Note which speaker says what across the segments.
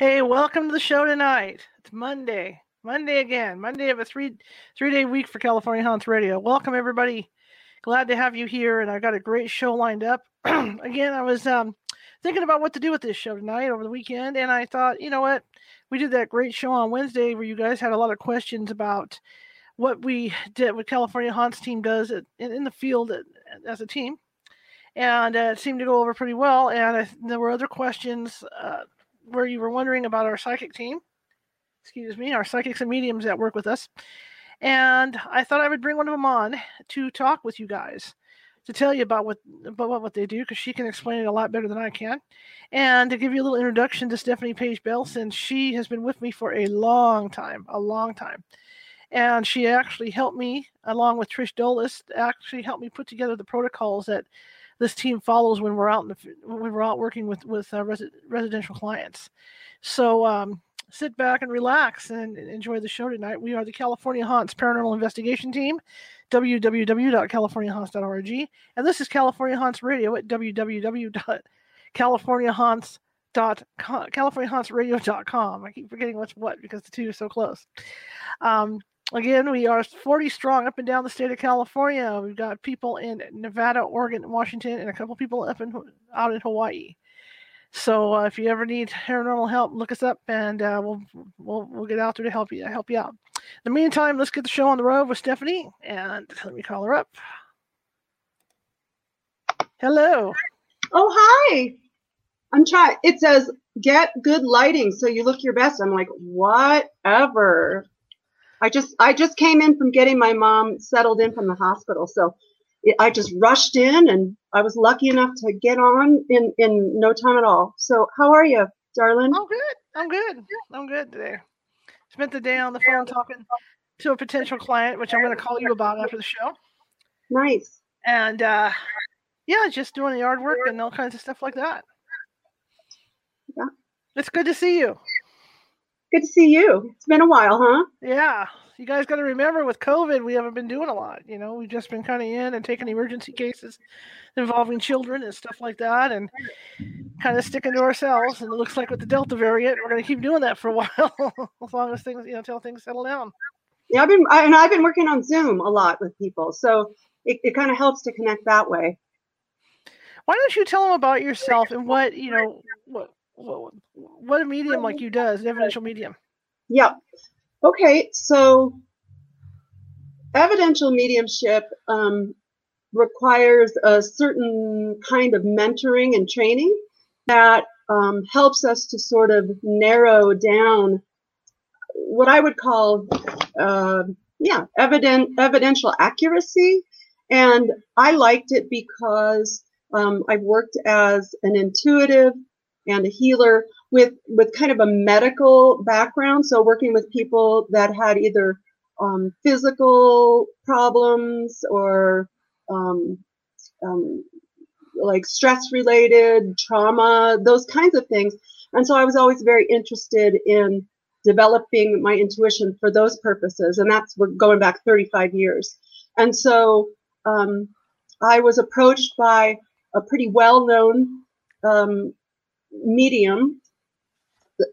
Speaker 1: Hey, welcome to the show tonight. It's Monday. Monday again. Monday of a three three day week for California Haunts Radio. Welcome everybody. Glad to have you here, and I got a great show lined up. again, I was um, thinking about what to do with this show tonight over the weekend, and I thought, you know what, we did that great show on Wednesday where you guys had a lot of questions about what we did, what California Haunts team does in, in the field as a team, and uh, it seemed to go over pretty well. And I, there were other questions. Uh, where you were wondering about our psychic team, excuse me, our psychics and mediums that work with us. And I thought I would bring one of them on to talk with you guys, to tell you about what about what they do, because she can explain it a lot better than I can, and to give you a little introduction to Stephanie Page Bell, since she has been with me for a long time, a long time, and she actually helped me, along with Trish Dolis, actually helped me put together the protocols that this team follows when we're out the when we're out working with with uh, res- residential clients. So um, sit back and relax and enjoy the show tonight. We are the California Haunts Paranormal Investigation Team, www.californiahaunts.org, and this is California Haunts Radio at www.californiahaunts. Dot. I keep forgetting what's what because the two are so close. Um, again, we are 40 strong up and down the state of California. We've got people in Nevada, Oregon, Washington, and a couple people up in out in Hawaii. So uh, if you ever need paranormal help, look us up, and uh, we'll we'll we'll get out there to help you help you out. In the meantime, let's get the show on the road with Stephanie, and let me call her up. Hello.
Speaker 2: Oh hi. I'm trying. It says get good lighting so you look your best. I'm like whatever. I just I just came in from getting my mom settled in from the hospital, so I just rushed in, and I was lucky enough to get on in in no time at all. So how are you, darling?
Speaker 1: I'm good. I'm good. I'm good today. Spent the day on the phone talking to a potential client, which I'm going to call you about after the show.
Speaker 2: Nice.
Speaker 1: And uh, yeah, just doing the yard work and all kinds of stuff like that.
Speaker 2: Yeah.
Speaker 1: It's good to see you.
Speaker 2: Good to see you. It's been a while, huh?
Speaker 1: Yeah. You guys got to remember with COVID, we haven't been doing a lot. You know, we've just been kind of in and taking emergency cases involving children and stuff like that and kind of sticking to ourselves. And it looks like with the Delta variant, we're going to keep doing that for a while as long as things, you know, until things settle down.
Speaker 2: Yeah, I've been, I, and I've been working on Zoom a lot with people. So it, it kind of helps to connect that way.
Speaker 1: Why don't you tell them about yourself and what, you know, what, what a medium like you does, evidential medium.
Speaker 2: Yeah. Okay. So evidential mediumship um, requires a certain kind of mentoring and training that um, helps us to sort of narrow down what I would call, uh, yeah, evident evidential accuracy. And I liked it because um, I've worked as an intuitive and a healer with with kind of a medical background. So working with people that had either um, physical problems or um, um, like stress related trauma, those kinds of things. And so I was always very interested in developing my intuition for those purposes. And that's we're going back 35 years. And so um, I was approached by a pretty well known um, medium,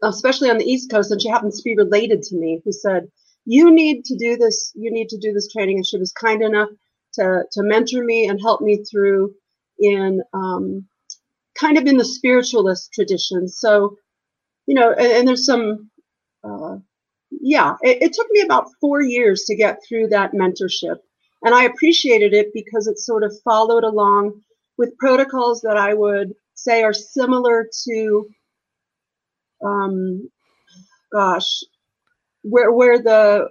Speaker 2: especially on the East Coast, and she happens to be related to me, who said, "You need to do this. You need to do this training." And she was kind enough to to mentor me and help me through in um, kind of in the spiritualist tradition. So, you know, and, and there's some. Uh, yeah, it, it, took me about four years to get through that mentorship. And I appreciated it because it sort of followed along with protocols that I would say are similar to, um, gosh, where where the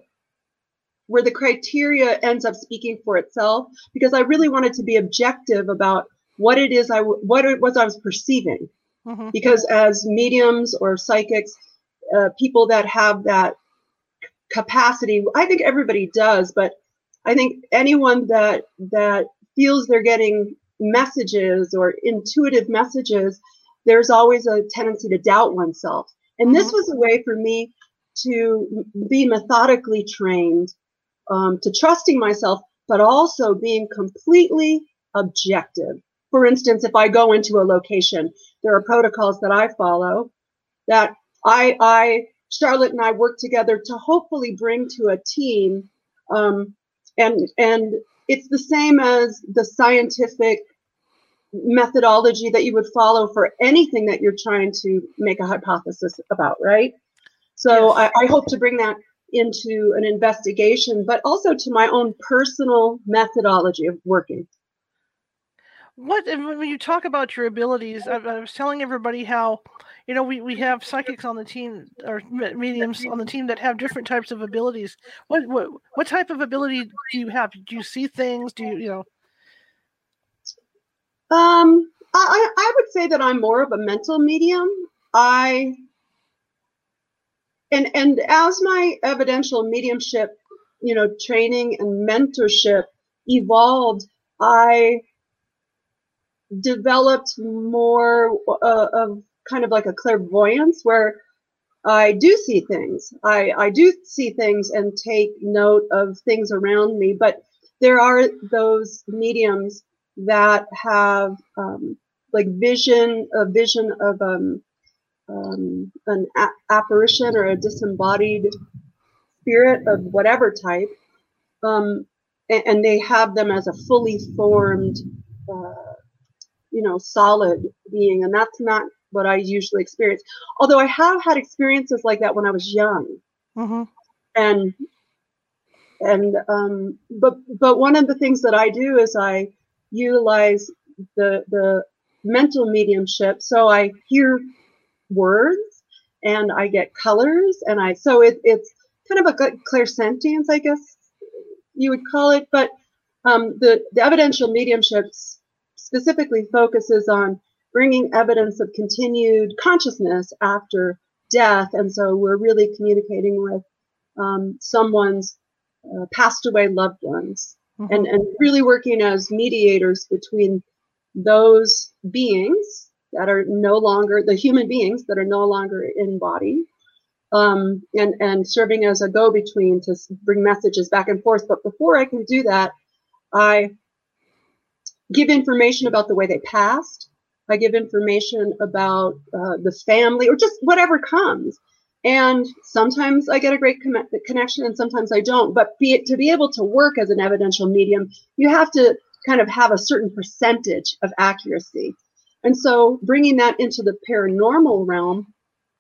Speaker 2: where the criteria ends up speaking for itself because I really wanted to be objective about what it is I what it was I was perceiving. Mm-hmm. Because as mediums or psychics, uh, people that have that capacity, I think everybody does, but I think anyone that that feels they're getting messages or intuitive messages, there's always a tendency to doubt oneself. And this mm-hmm. was a way for me to be methodically trained um, to trusting myself, but also being completely objective. For instance, if I go into a location, there are protocols that I follow that I, I Charlotte and I work together to hopefully bring to a team, um, and and it's the same as the scientific methodology that you would follow for anything that you're trying to make a hypothesis about, right? So yes. I, I hope to bring that into an investigation, but also to my own personal methodology of working.
Speaker 1: What when you talk about your abilities, I, I, was telling everybody how, you know, we, we have psychics on the team or mediums on the team that have different types of abilities. What what what type of ability do you have? Do you see things? Do you you know?
Speaker 2: Um, I I would say that I'm more of a mental medium. I and and as my evidential mediumship you know training and mentorship evolved i developed more uh, of kind of like a clairvoyance where i do see things. I i do see things and take note of things around me but there are those mediums that have um, like vision a vision of um, um, an apparition or a disembodied spirit of whatever type, um, and, and, they have them as a fully formed, you know, solid being, and that's not what I usually experience. Although I have had experiences like that when I was young, mm-hmm. and and um, but but one of the things that I do is I utilize the the mental mediumship. So I hear words and I get colors and I so it, it's kind of a good clairsentience, I guess you would call it. But um, the, the evidential mediumships specifically focuses on bringing evidence of continued consciousness after death, and so we're really communicating with um, someone's uh, passed away loved ones, mm-hmm. and and really working as mediators between those beings that are no longer the human beings that are no longer in body um, and and serving as a go-between to bring messages back and forth but before i can do that i give information about the way they passed. I give information about uh, the family or just whatever comes. And sometimes i get a great com- connection and sometimes i don't. But be, to be able to work as an evidential medium you have to kind of have a certain percentage of accuracy. And so bringing that into the paranormal realm,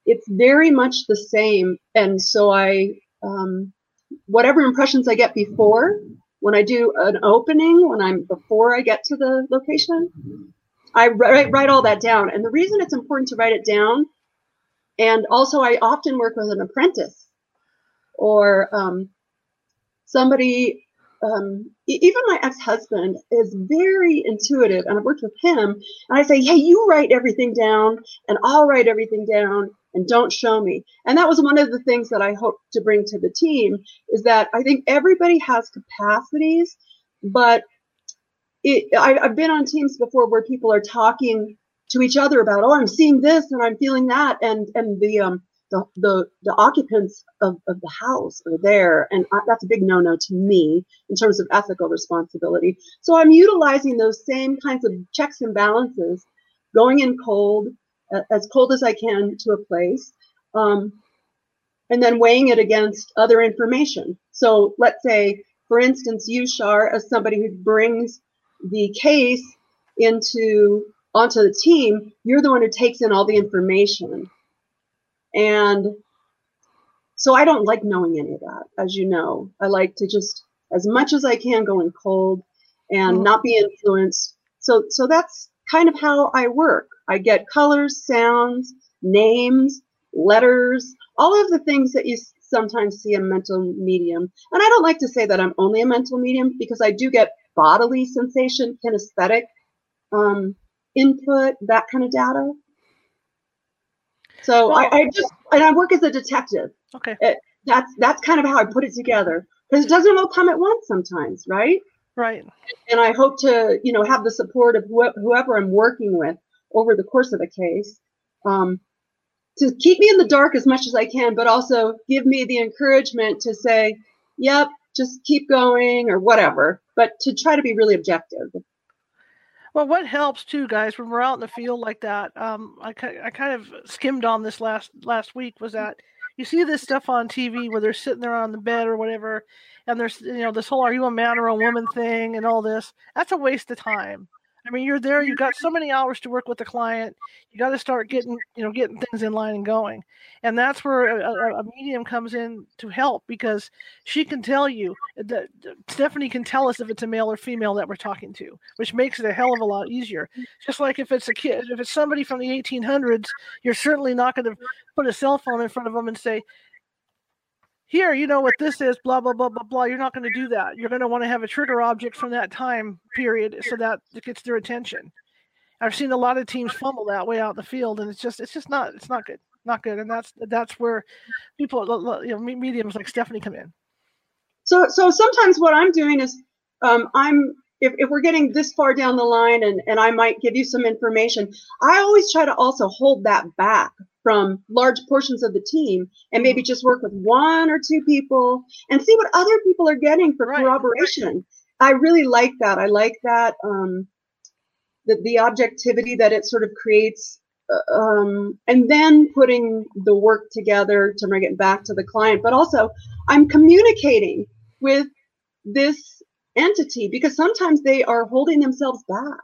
Speaker 2: it's very much the same. And so I, um, whatever impressions I get before, when I do an opening, when I'm before I get to the location, I write, write all that down. And the reason it's important to write it down, and also I often work with an apprentice or um, somebody um, even my ex-husband is very intuitive and i've worked with him and i say hey you write everything down and i'll write everything down and don't show me and that was one of the things that i hope to bring to the team is that i think everybody has capacities but it, I, i've been on teams before where people are talking to each other about oh i'm seeing this and i'm feeling that and and the um the, the, the occupants of, of the house are there. And I, that's a big no no to me in terms of ethical responsibility. So I'm utilizing those same kinds of checks and balances, going in cold, as cold as I can to a place, um, and then weighing it against other information. So let's say, for instance, you, Shar, as somebody who brings the case into onto the team, you're the one who takes in all the information and so I don't like knowing any of that, as you know. I like to just as much as I can go in cold and
Speaker 1: Mhm.
Speaker 2: not be influenced. So so that's kind of how I work. I get colors, sounds, names, letters, all of the things that you sometimes see a mental medium. And I don't like to say that I'm only a mental medium because I do get bodily sensation, kinesthetic um, input, that kind of data. So
Speaker 1: Well-
Speaker 2: I, I just and I work as a detective.
Speaker 1: Okay.
Speaker 2: That's that's kind of how I put it together because it doesn't all come at once sometimes, right?
Speaker 1: Right.
Speaker 2: and I hope to, you know, have the support of wh- whoever I'm working with over the course of the case, um, to keep me in the dark as much as I can, but also give me the encouragement to say, "Yep, just keep going" or whatever. But to try to be really objective.
Speaker 1: Well, what helps too, guys, when we're out in the field like that, um, I, I kind of skimmed on this last last week was that you see this stuff on TV where they're sitting there on the bed or whatever, and there's you know this whole "Are you a man or a woman?" thing and all this. That's a waste of time. I mean, you're there. You've got so many hours to work with the client. You got to start getting you know getting things in line and going, and that's where a, a, a medium comes in to help because she can tell you uh, that Stephanie can tell us if it's a male or female that we're talking to, which makes it a hell of a lot easier. Mm. Just like if it's a kid, if it's somebody from the 1800s, you're certainly not going to put a cell phone in front of them and say, "Here, you know what this is." Blah blah blah blah blah. You're not going to do that. You're going to want to have a trigger object from that time period so that it gets their attention. I've seen a lot of teams fumble that way out in the field, and it's just it's just not it's not good, not good, and that's that's where people you know mediums like Stephanie come in.
Speaker 2: So so sometimes what I'm doing is um, I'm if, if we're getting this far down the line and, and I might give you some information, I always try to also hold that back from large portions of the team and maybe just work with one or two people and see what other people are getting for
Speaker 1: Right.
Speaker 2: corroboration. I really like that. I like that um, the, the objectivity that it sort of creates uh, um, and then putting the work together to bring it back to the client. But also, I'm communicating with this entity because sometimes they are holding themselves back.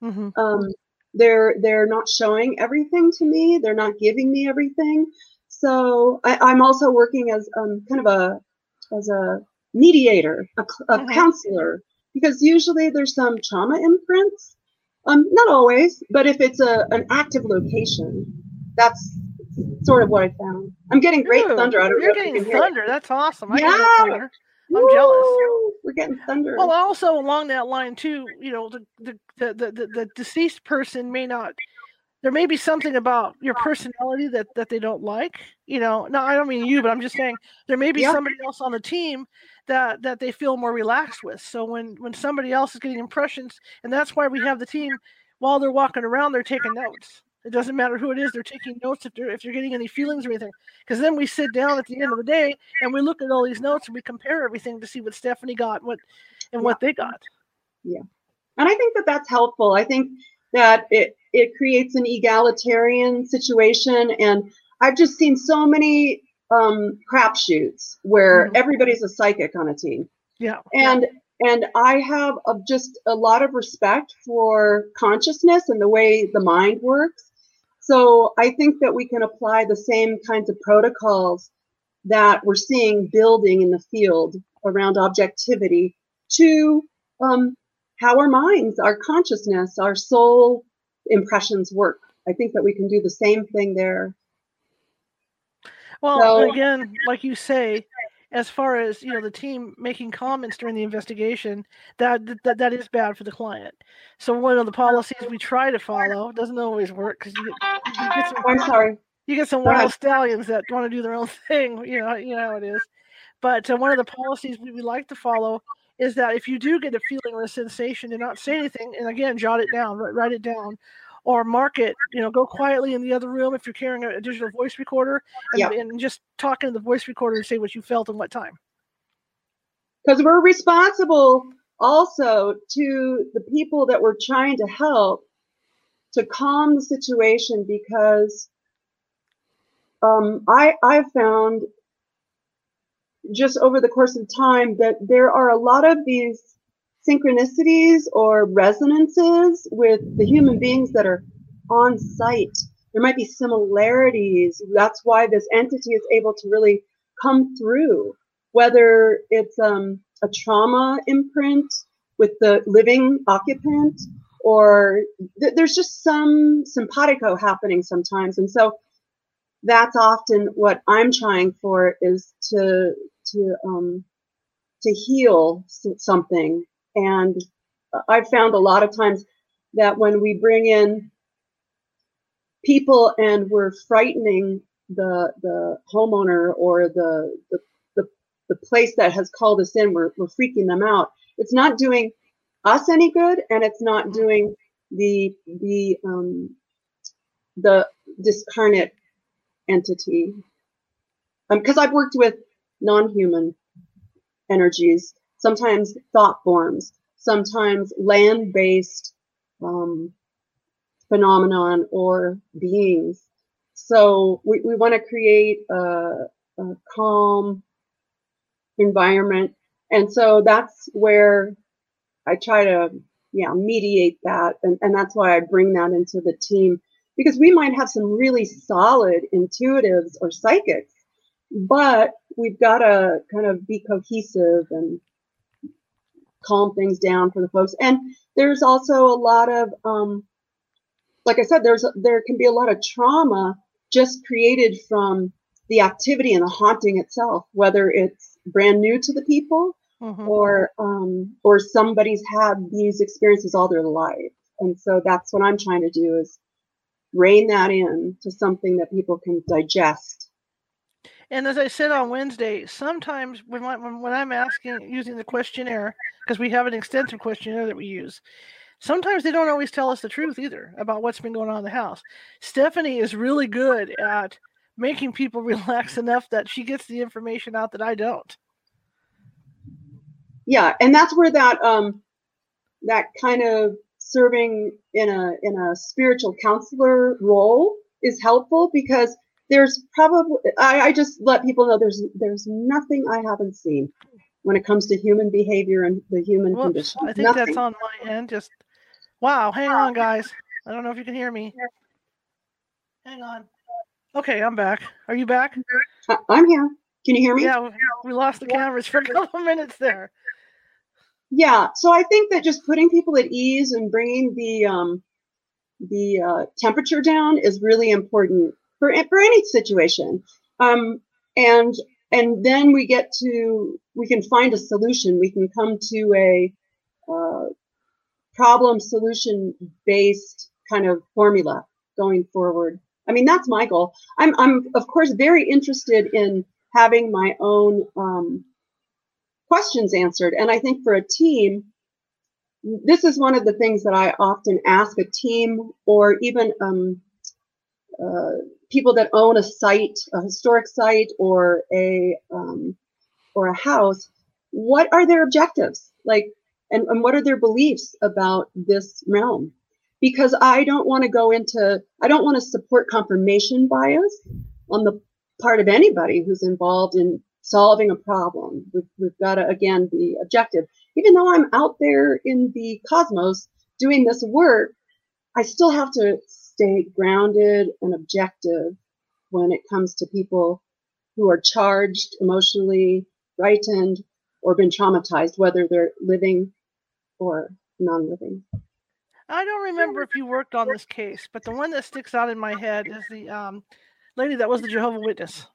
Speaker 1: hmm
Speaker 2: Um, they're they're not showing everything to me. They're not giving me everything. So I, I'm also working as um, kind of a as a mediator, a, a
Speaker 1: Mhm.
Speaker 2: counselor, because usually there's some trauma imprints. Um, not always, but if it's a an active location, that's sort of what I found. I'm getting great
Speaker 1: Ooh,
Speaker 2: thunder. I don't
Speaker 1: You're
Speaker 2: know if you
Speaker 1: getting
Speaker 2: hear it.
Speaker 1: thunder. That's awesome. I
Speaker 2: Yeah.
Speaker 1: I'm jealous.
Speaker 2: We're getting thunder.
Speaker 1: Well, also along that line too, you know, the the, the the the the deceased person may not. There may be something about your personality that that they don't like. You know, no, I don't mean you, but I'm just saying there may be
Speaker 2: Yeah.
Speaker 1: somebody else on the team that that they feel more relaxed with. So when when somebody else is getting impressions, and that's why we have the team while they're walking around, they're taking notes. It doesn't matter who it is; they're taking notes if they're if you're getting any feelings or anything. Because then we sit down at the end of the day and we look at all these notes and we compare everything to see what Stephanie got, what and what they got.
Speaker 2: Yeah, and I think that that's helpful. I think that it it creates an egalitarian situation, and I've just seen so many um, crapshoots where
Speaker 1: Mhm.
Speaker 2: everybody's a psychic on a team,
Speaker 1: Yeah.
Speaker 2: and and I have a, just a lot of respect for consciousness and the way the mind works. So I think that we can apply the same kinds of protocols that we're seeing building in the field around objectivity to um, how our minds, our consciousness, our soul impressions work. I think that we can do the same thing there.
Speaker 1: Well,
Speaker 2: So-
Speaker 1: again, like you say, as far as you know, the team making comments during the investigation, that that that is bad for the client. So one of the policies we try to follow doesn't always work because you get you get some
Speaker 2: I'm sorry.
Speaker 1: you get some wild stallions that want to do their own thing. You know, you know how it is. But uh, one of the policies we, we like to follow is that if you do get a feeling or a sensation, to not say anything, and again, jot it down, write, write it down, or mark it. You know, go quietly in the other room if you're carrying a, digital voice recorder, and, and just talk into the voice recorder and say what you felt and what time.
Speaker 2: Because we're responsible also to the people that we're trying to help to calm the situation because um, I, I've found just over the course of time that there are a lot of these synchronicities or resonances with the human beings that are on site. There might be similarities. That's why this entity is able to really come through, whether it's um, a trauma imprint with the living occupant, or th- there's just some simpatico happening sometimes. And so that's often what I'm trying for is to to um, to heal something. And I've found a lot of times that when we bring in people and we're frightening the the homeowner or the the, the, the place that has called us in, we're, we're freaking them out. It's not doing us any good, and it's not doing the the um, the discarnate entity. Because um, I've worked with non-human energies, sometimes thought forms, sometimes land-based um, phenomenon or beings. So we, we want to create a, a calm environment. And so that's where I try to yeah mediate that and, and that's why I bring that into the team because we might have some really solid intuitives or psychics, but we've got to kind of be cohesive and calm things down for the folks. And there's also a lot of, um, like I said, there's there can be a lot of trauma just created from the activity and the haunting itself, whether it's brand new to the people mm-hmm. or um, or somebody's had these experiences all their life. And so that's what I'm trying to do is rein that in to something that people can digest.
Speaker 1: And as I said on Wednesday, sometimes when, when, I'm asking using the questionnaire, because we have an extensive questionnaire that we use, sometimes they don't always tell us the truth either about what's been going on in the house. Stephanie is really good at making people relax enough that she gets the information out that I don't.
Speaker 2: Yeah, and that's where that um that kind of serving in a in a spiritual counselor role is helpful because there's probably I, I just let people know there's there's nothing I haven't seen when it comes to human behavior and the human Whoops, condition.
Speaker 1: I think nothing. that's on my end. Just wow, hang on, guys. I don't know if you can hear me. Hang on. Okay, I'm back. Are you back?
Speaker 2: I'm here. Can you hear me?
Speaker 1: Yeah, we lost the cameras for a couple minutes there
Speaker 2: yeah so i think that just putting people at ease and bringing the um, the uh, temperature down is really important for for any situation. Um, and and then we get to we can find a solution. We can come to a uh, problem solution based kind of formula going forward. I mean that's my goal. I'm i'm of course very interested in having my own um, questions answered. And I think for a team, this is one of the things that I often ask a team or even um, uh, people that own a site, a historic site, or a um, or a house. What are their objectives? Like, and, and what are their beliefs about this realm? Because I don't want to go into, I don't want to support confirmation bias on the part of anybody who's involved in solving a problem. We've, we've got to, again, be objective. Even though I'm out there in the cosmos doing this work, I still have to stay grounded and objective when it comes to people who are charged emotionally, frightened, or been traumatized, whether they're living or non living.
Speaker 1: I don't remember if you worked on this case, but the one that sticks out in my head is the um, lady that was the Jehovah Witness.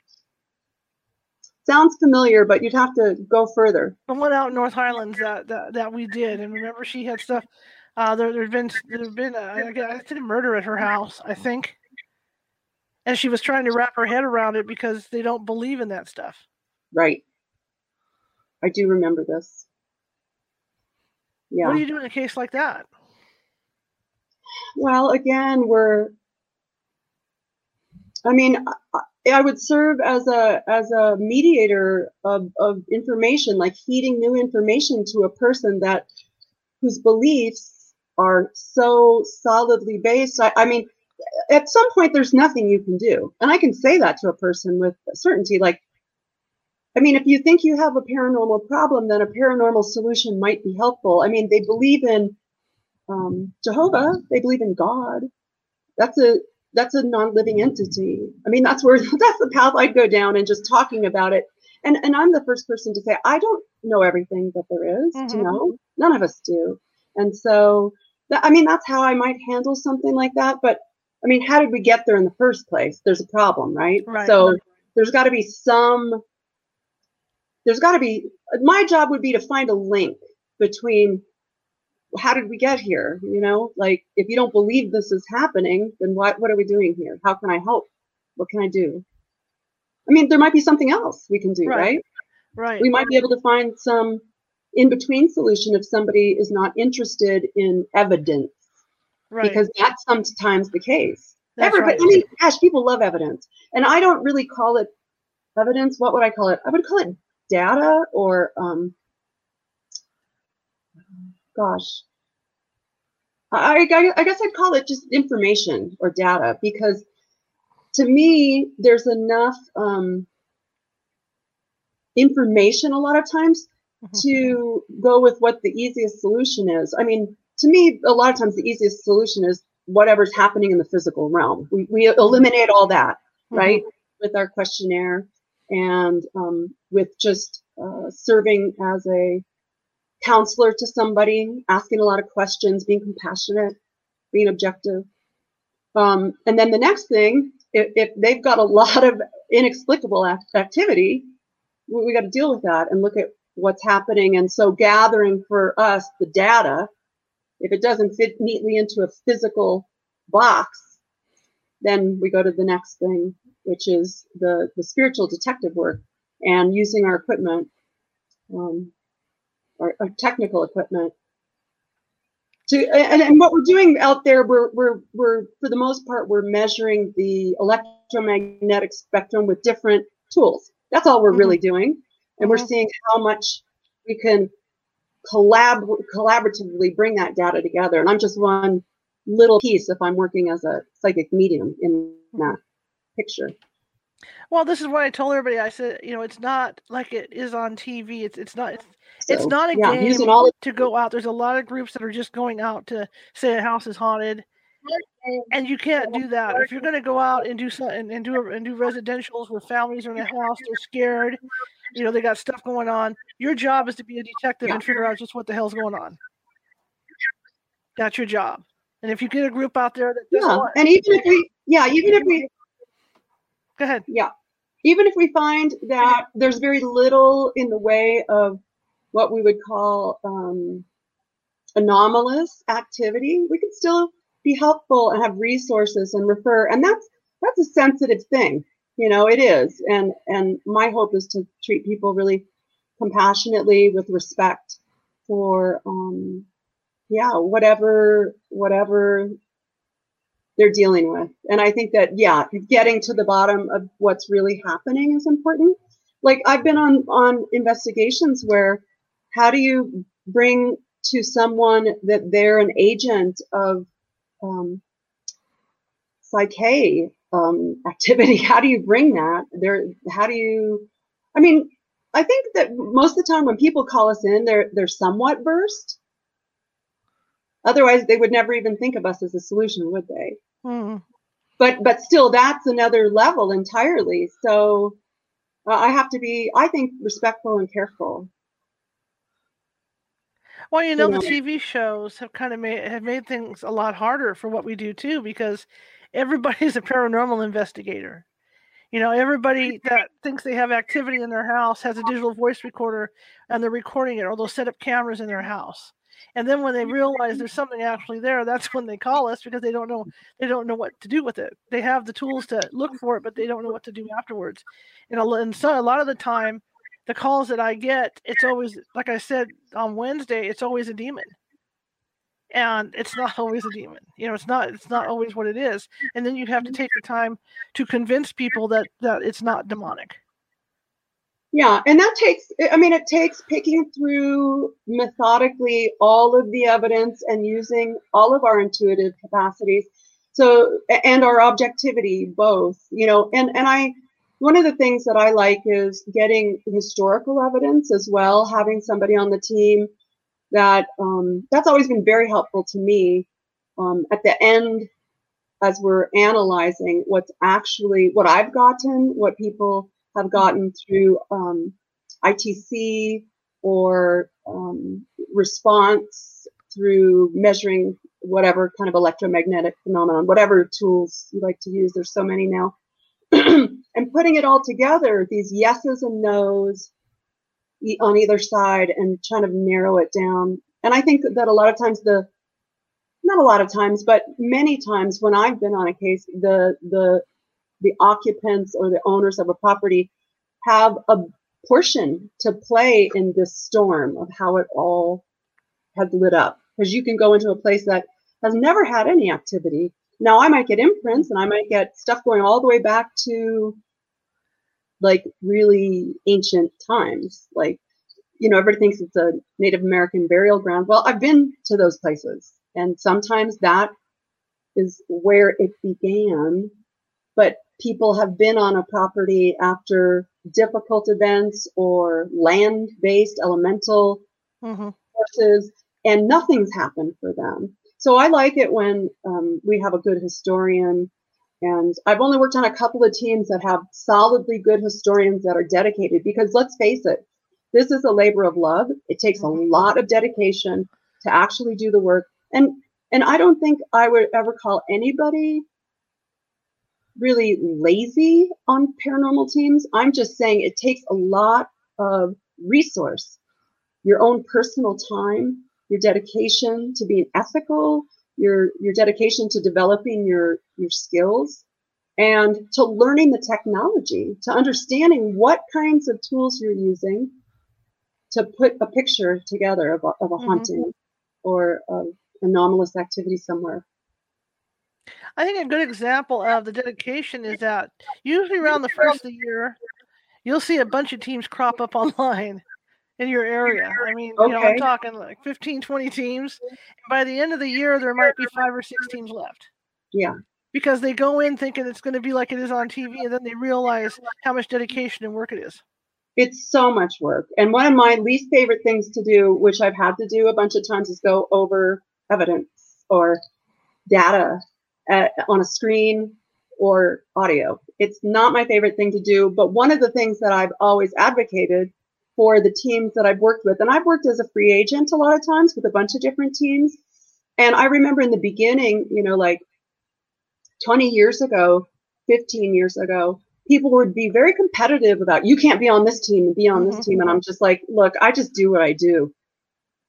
Speaker 2: Sounds familiar, but you'd have to go further.
Speaker 1: The one out in North Highlands that, that, that we did, and remember she had stuff. Uh, there there'd been there'd been a, I did a murder at her house, I think, and she was trying to wrap her head around it because they don't believe in that stuff.
Speaker 2: Right. I do remember this.
Speaker 1: Yeah. What do you do in a case like that?
Speaker 2: Well, again, we're. I mean, I would serve as a as a mediator of, of information, like feeding new information to a person that whose beliefs are so solidly based. I, I mean, at some point, there's nothing you can do, and I can say that to a person with certainty. Like, I mean, if you think you have a paranormal problem, then a paranormal solution might be helpful. I mean, they believe in um, Jehovah, they believe in God. That's a that's a non-living entity. I mean, that's where that's the path I'd go down and just talking about it. and and I'm the first person to say I don't know everything that there is
Speaker 1: Mhm.
Speaker 2: to know. None of us do, and so that, I mean that's how I might handle something like that. But I mean, how did we get there in the first place? There's a problem, right?
Speaker 1: Right.
Speaker 2: So there's got to be some. There's got to be. My job would be to find a link between how did we get here? You know, like if you don't believe this is happening, then what what are we doing here? How can I help? What can I do? I mean, there might be something else we can do,
Speaker 1: Right.
Speaker 2: right?
Speaker 1: Right.
Speaker 2: We might be able to find some in between solution if somebody is not interested in evidence,
Speaker 1: right.
Speaker 2: because that's sometimes the case.
Speaker 1: That's
Speaker 2: Everybody,
Speaker 1: right.
Speaker 2: I mean, gosh, people love evidence, and I don't really call it evidence. What would I call it? I would call it data or, um, gosh, I, I, I guess I'd call it just information or data because to me, there's enough um, information a lot of times. To go with what the easiest solution is. I mean, to me, a lot of times the easiest solution is whatever's happening in the physical realm. We, we eliminate all that,
Speaker 1: Mhm.
Speaker 2: right, with our questionnaire and um, with just uh, serving as a counselor to somebody, asking a lot of questions, being compassionate, being objective. Um, and then the next thing, if, if they've got a lot of inexplicable act- activity, we, we got to deal with that and look at what's happening. And so gathering for us the data, if it doesn't fit neatly into a physical box, then we go to the next thing, which is the, the spiritual detective work and using our equipment, um, our, our technical equipment. To, and, and what we're doing out there, we're, we're, we're, for the most part, we're measuring the electromagnetic spectrum with different tools. That's all we're
Speaker 1: Mhm.
Speaker 2: really doing. And we're
Speaker 1: Mhm.
Speaker 2: seeing how much we can collab collaboratively bring that data together. And I'm just one little piece if I'm working as a psychic medium in that picture.
Speaker 1: Well, this is what I told everybody. I said, you know, it's not like it is on TV. It's it's not. It's, it's not a
Speaker 2: yeah,
Speaker 1: game
Speaker 2: all
Speaker 1: to go out. There's a lot of groups that are just going out to say a house is haunted, and you can't do that. If you're going to go out and do something and, do and do residentials where families are in a house, they're scared. You know, they got stuff going on. Your job is to be a detective and figure out just what the hell's going on. That's your job. And if you get a group out there that
Speaker 2: yeah,
Speaker 1: want,
Speaker 2: and even if we yeah, even if we
Speaker 1: go ahead. Yeah.
Speaker 2: Even if we find that there's very little in the way of what we would call um, anomalous activity, we can still be helpful and have resources and refer. And that's that's a sensitive thing, you know. It is, and and my hope is to treat people really compassionately with respect for um, yeah, whatever whatever they're dealing with. And I think that, yeah, getting to the bottom of what's really happening is important. Like I've been on, on investigations where how do you bring to someone that they're an agent of um, psyche um, activity? How do you bring that? There, how do you, I mean, I think that most of the time when people call us in, they're, they're somewhat versed. Otherwise, they would never even think of us as a solution, would they?
Speaker 1: Hmm.
Speaker 2: but but still that's another level entirely so uh, i have to be i think respectful and careful
Speaker 1: Well, you know, the
Speaker 2: know.
Speaker 1: TV shows have kind of made have made things a lot harder for what we do too, because everybody's a paranormal investigator. You know, everybody that thinks they have activity in their house has a digital voice recorder and they're recording it, or they'll set up cameras in their house. And then when they realize there's something actually there, that's when they call us because they don't know they don't know what to do with it. They have the tools to look for it, but they don't know what to do afterwards. And a, and so a lot of the time, the calls that I get, it's always like I said on Wednesday, it's always a demon. And it's not always a demon. You know, it's not it's not always what it is. And then you have to take the time to convince people that that it's not demonic.
Speaker 2: yeah and that takes i mean it takes picking through methodically all of the evidence and using all of our intuitive capacities so and our objectivity both you know and and i one of the things that i like is getting historical evidence as well having somebody on the team that um, that's always been very helpful to me um, at the end as we're analyzing what's actually what i've gotten what people have gotten through um, ITC or um, response through measuring whatever kind of electromagnetic phenomenon, whatever tools you like to use. There's so many now. and putting it all together, these yeses and nos on either side, and trying to narrow it down. And I think that a lot of times the not a lot of times, but many times when I've been on a case, the the the occupants or the owners of a property have a portion to play in this storm of how it all has lit up. Because you can go into a place that has never had any activity. Now I might get imprints and I might get stuff going all the way back to like really ancient times. Like, you know, everybody thinks it's a Native American burial ground. Well, I've been to those places and sometimes that is where it began. But people have been on a property after difficult events or land based elemental mm-hmm. forces, and nothing's happened for them. So I like it when um, we have a good historian. And I've only worked on a couple of teams that have solidly good historians that are dedicated because let's face it, this is a labor of love. It takes mm-hmm. a lot of dedication to actually do the work. And and I don't think I would ever call anybody really lazy on paranormal teams. I'm just saying it takes a lot of resource, your own personal time, your dedication to being ethical, your your dedication to developing your your skills and to learning the technology, to understanding what kinds of tools you're using to put a picture together of a, of a mm-hmm. haunting or of anomalous activity somewhere.
Speaker 1: I think a good example of the dedication is that usually around the first of the year, you'll see a bunch of teams crop up online in your area. I mean, okay. you know, I'm talking like 15, 20 teams. And by the end of the year, there might be five or six teams left.
Speaker 2: Yeah.
Speaker 1: Because they go in thinking it's going to be like it is on TV, and then they realize how much dedication and work it is.
Speaker 2: It's so much work. And one of my least favorite things to do, which I've had to do a bunch of times, is go over evidence or data at, on a screen or audio. It's not my favorite thing to do, but one of the things that I've always advocated for the teams that I've worked with, and I've worked as a free agent a lot of times with a bunch of different teams. And I remember in the beginning, you know, like 20 years ago, 15 years ago, people would be very competitive about you can't be on this team and be on this mm-hmm. team. And I'm just like, look, I just do what I do.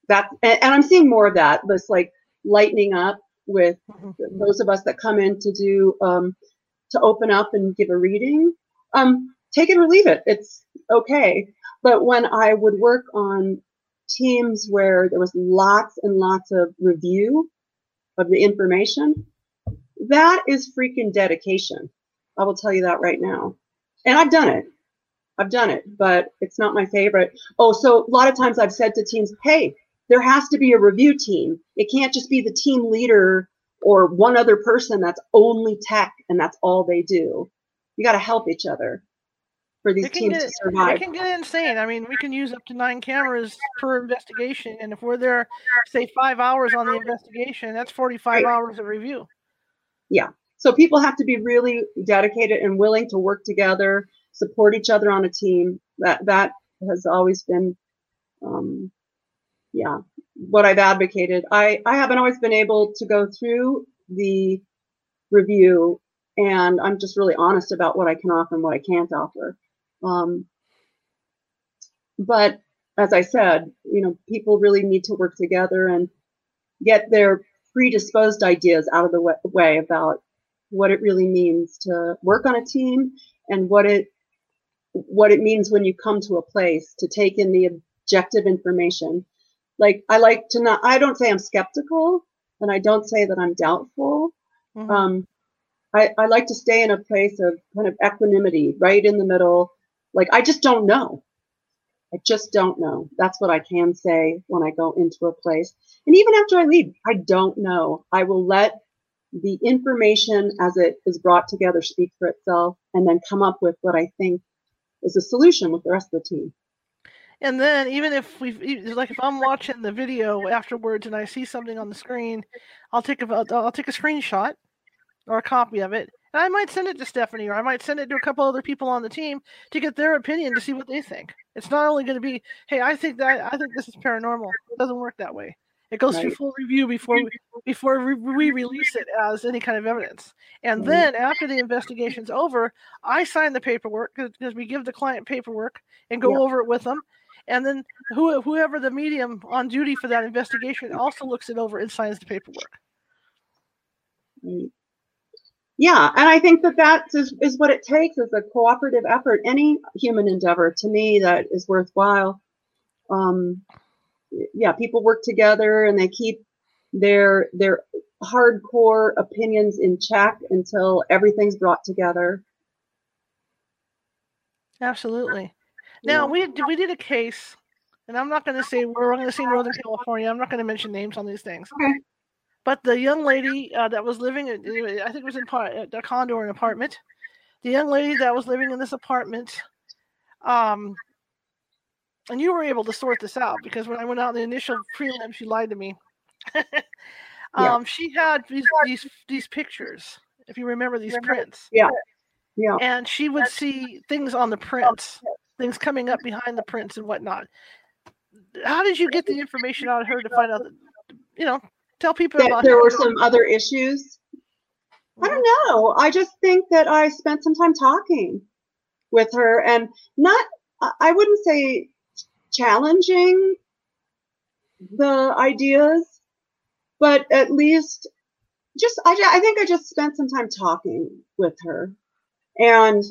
Speaker 2: That and, and I'm seeing more of that. This like lightening up with mm-hmm. those of us that come in to do um, to open up and give a reading. Um, take it or leave it. It's okay. But when I would work on teams where there was lots and lots of review of the information, that is freaking dedication. I will tell you that right now. And I've done it. I've done it, but it's not my favorite. Oh, so a lot of times I've said to teams, hey, there has to be a review team. It can't just be the team leader or one other person that's only tech and that's all they do. You got to help each other for these teams
Speaker 1: get,
Speaker 2: to survive.
Speaker 1: It can get insane. I mean, we can use up to nine cameras per investigation, and if we're there, say five hours on the investigation, that's forty-five right. hours of review.
Speaker 2: Yeah. So people have to be really dedicated and willing to work together, support each other on a team. That that has always been um, yeah, what I've advocated. I, I haven't always been able to go through the review, and I'm just really honest about what I can offer and what I can't offer. Um, but as I said, you know, people really need to work together and get their predisposed ideas out of the way about what it really means to work on a team and what it what it means when you come to a place to take in the objective information like I like to not I don't say I'm skeptical and I don't say that I'm doubtful. Mm-hmm. Um, I, I like to stay in a place of kind of equanimity, right in the middle. Like I just don't know. I just don't know. That's what I can say when I go into a place. And even after I leave, I don't know. I will let the information as it is brought together speak for itself and then come up with what I think is a solution with the rest of the team.
Speaker 1: And then even if we like if I'm watching the video afterwards and I see something on the screen, I'll take a I'll take a screenshot or a copy of it And I might send it to Stephanie or I might send it to a couple other people on the team to get their opinion to see what they think. It's not only going to be, hey, I think that I think this is paranormal. It doesn't work that way. It goes right. through full review before we, before we release it as any kind of evidence. And right. then after the investigation's over, I sign the paperwork because we give the client paperwork and go yeah. over it with them. And then who, whoever the medium on duty for that investigation also looks it over and signs the paperwork.
Speaker 2: Yeah, and I think that that is, is what it takes is a cooperative effort. Any human endeavor, to me, that is worthwhile. Um, yeah, people work together and they keep their their hardcore opinions in check until everything's brought together.
Speaker 1: Absolutely. Now yeah. we we did a case, and I'm not going to say we're going to say Northern California. I'm not going to mention names on these things.
Speaker 2: Okay.
Speaker 1: But the young lady uh, that was living, I think it was in a condo or an apartment. The young lady that was living in this apartment, um, and you were able to sort this out because when I went out in the initial prelim, she lied to me. um, yeah. She had these, these these pictures, if you remember these prints.
Speaker 2: Yeah. Yeah.
Speaker 1: And she would see things on the prints, things coming up behind the prints and whatnot. How did you get the information out of her to find out that, you know, tell people
Speaker 2: that
Speaker 1: about
Speaker 2: there were some other issues? I don't know. I just think that I spent some time talking with her and not I wouldn't say challenging the ideas, but at least just I, I think I just spent some time talking with her. And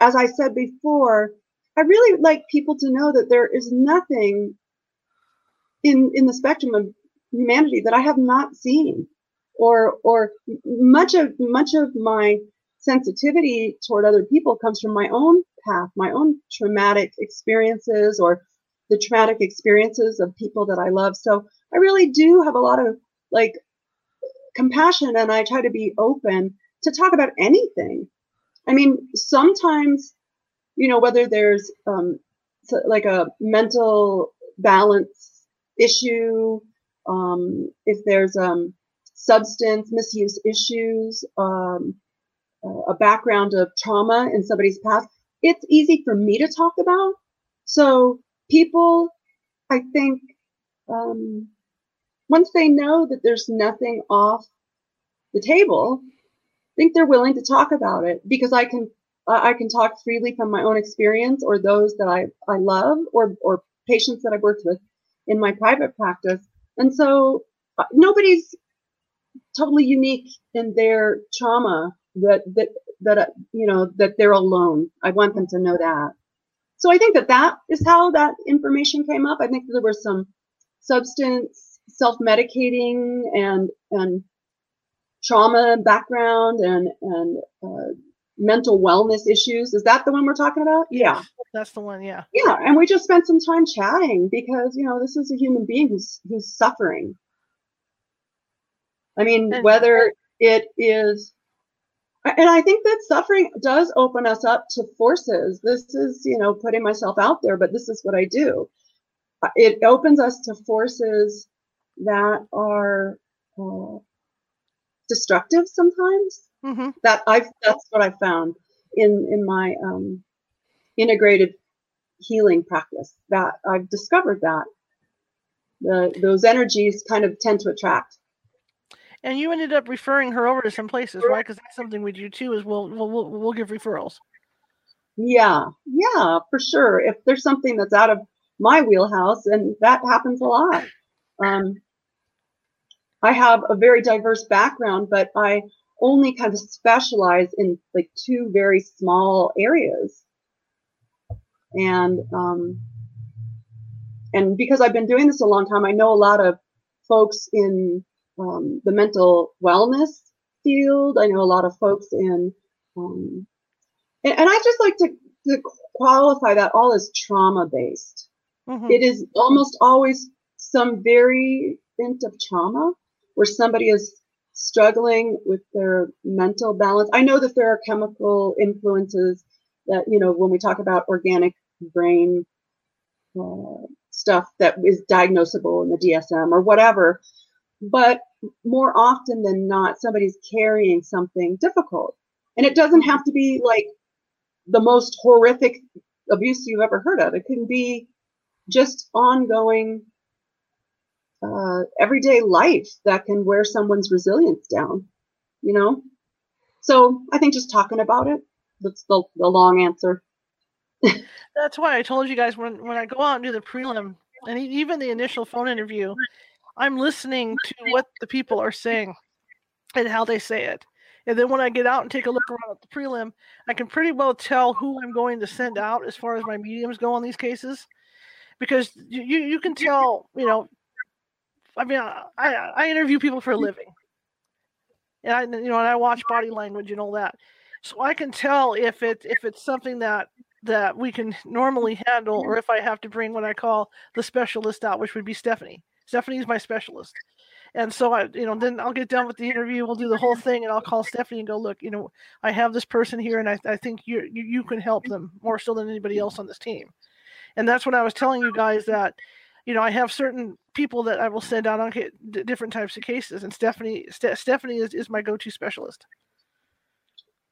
Speaker 2: as I said before, I really like people to know that there is nothing in in the spectrum of humanity that I have not seen, or or much of much of my sensitivity toward other people comes from my own path, my own traumatic experiences, or the traumatic experiences of people that I love. So I really do have a lot of like compassion and I try to be open to talk about anything. I mean, sometimes, you know, whether there's um, like a mental balance issue, um, if there's um, substance misuse issues, um, a background of trauma in somebody's past, it's easy for me to talk about. So people, I think, um, once they know that there's nothing off the table, I think they're willing to talk about it because I can I can talk freely from my own experience or those that I, I love or or patients that I've worked with in my private practice. And so uh, nobody's totally unique in their trauma that that that uh, you know that they're alone. I want them to know that. So I think that that is how that information came up. I think there was some substance self-medicating and and trauma background and and uh, mental wellness issues. Is that the one we're talking about?
Speaker 1: Yeah, that's the one. Yeah.
Speaker 2: Yeah, and we just spent some time chatting because you know this is a human being who's who's suffering. I mean, and whether it is and I think that suffering does open us up to forces. This is, you know, putting myself out there, but this is what I do. It opens us to forces that are uh, destructive sometimes. Mm-hmm. That I've that's what I found in in my um, integrated healing practice. That I've discovered that the those energies kind of tend to attract
Speaker 1: and you ended up referring her over to some places, right? Because that's something we do too. Is we'll, we'll we'll we'll give referrals.
Speaker 2: Yeah, yeah, for sure. If there's something that's out of my wheelhouse, and that happens a lot. Um, I have a very diverse background, but I only kind of specialize in like two very small areas. And um, and because I've been doing this a long time, I know a lot of folks in um, the mental wellness field. I know a lot of folks in, um, and, and, I just like to, to qualify that all as trauma based. Mm-hmm. It is almost always some variant of trauma where somebody is struggling with their mental balance. I know that there are chemical influences that, you know, when we talk about organic brain uh, stuff that is diagnosable in the DSM or whatever, but more often than not, somebody's carrying something difficult. And it doesn't have to be like the most horrific abuse you've ever heard of. It can be just ongoing uh, everyday life that can wear someone's resilience down, you know? So I think just talking about it, that's the, the long answer.
Speaker 1: that's why I told you guys when, when I go out and do the prelim and even the initial phone interview, I'm listening to what the people are saying and how they say it. And then when I get out and take a look around at the prelim, I can pretty well tell who I'm going to send out as far as my mediums go on these cases. Because you, you can tell, you know, I mean, I, I interview people for a mm. living. And I, you know, and I watch body language and all that. So I can tell if it if it's something that that we can normally handle or mm. if I have to bring what I call the specialist out, which would be Stephanie. Stephanie's my specialist. And so I, you know, then I'll get done with the interview. We'll do the whole thing, and I'll call Stephanie and go, look, you know, I have this person here, and I, I think you, you you can help them more so than anybody else on this team. And that's what I was telling you guys that, you know, I have certain people that I will send out on different types of cases, and Stephanie St- Stephanie is, is my go-to specialist.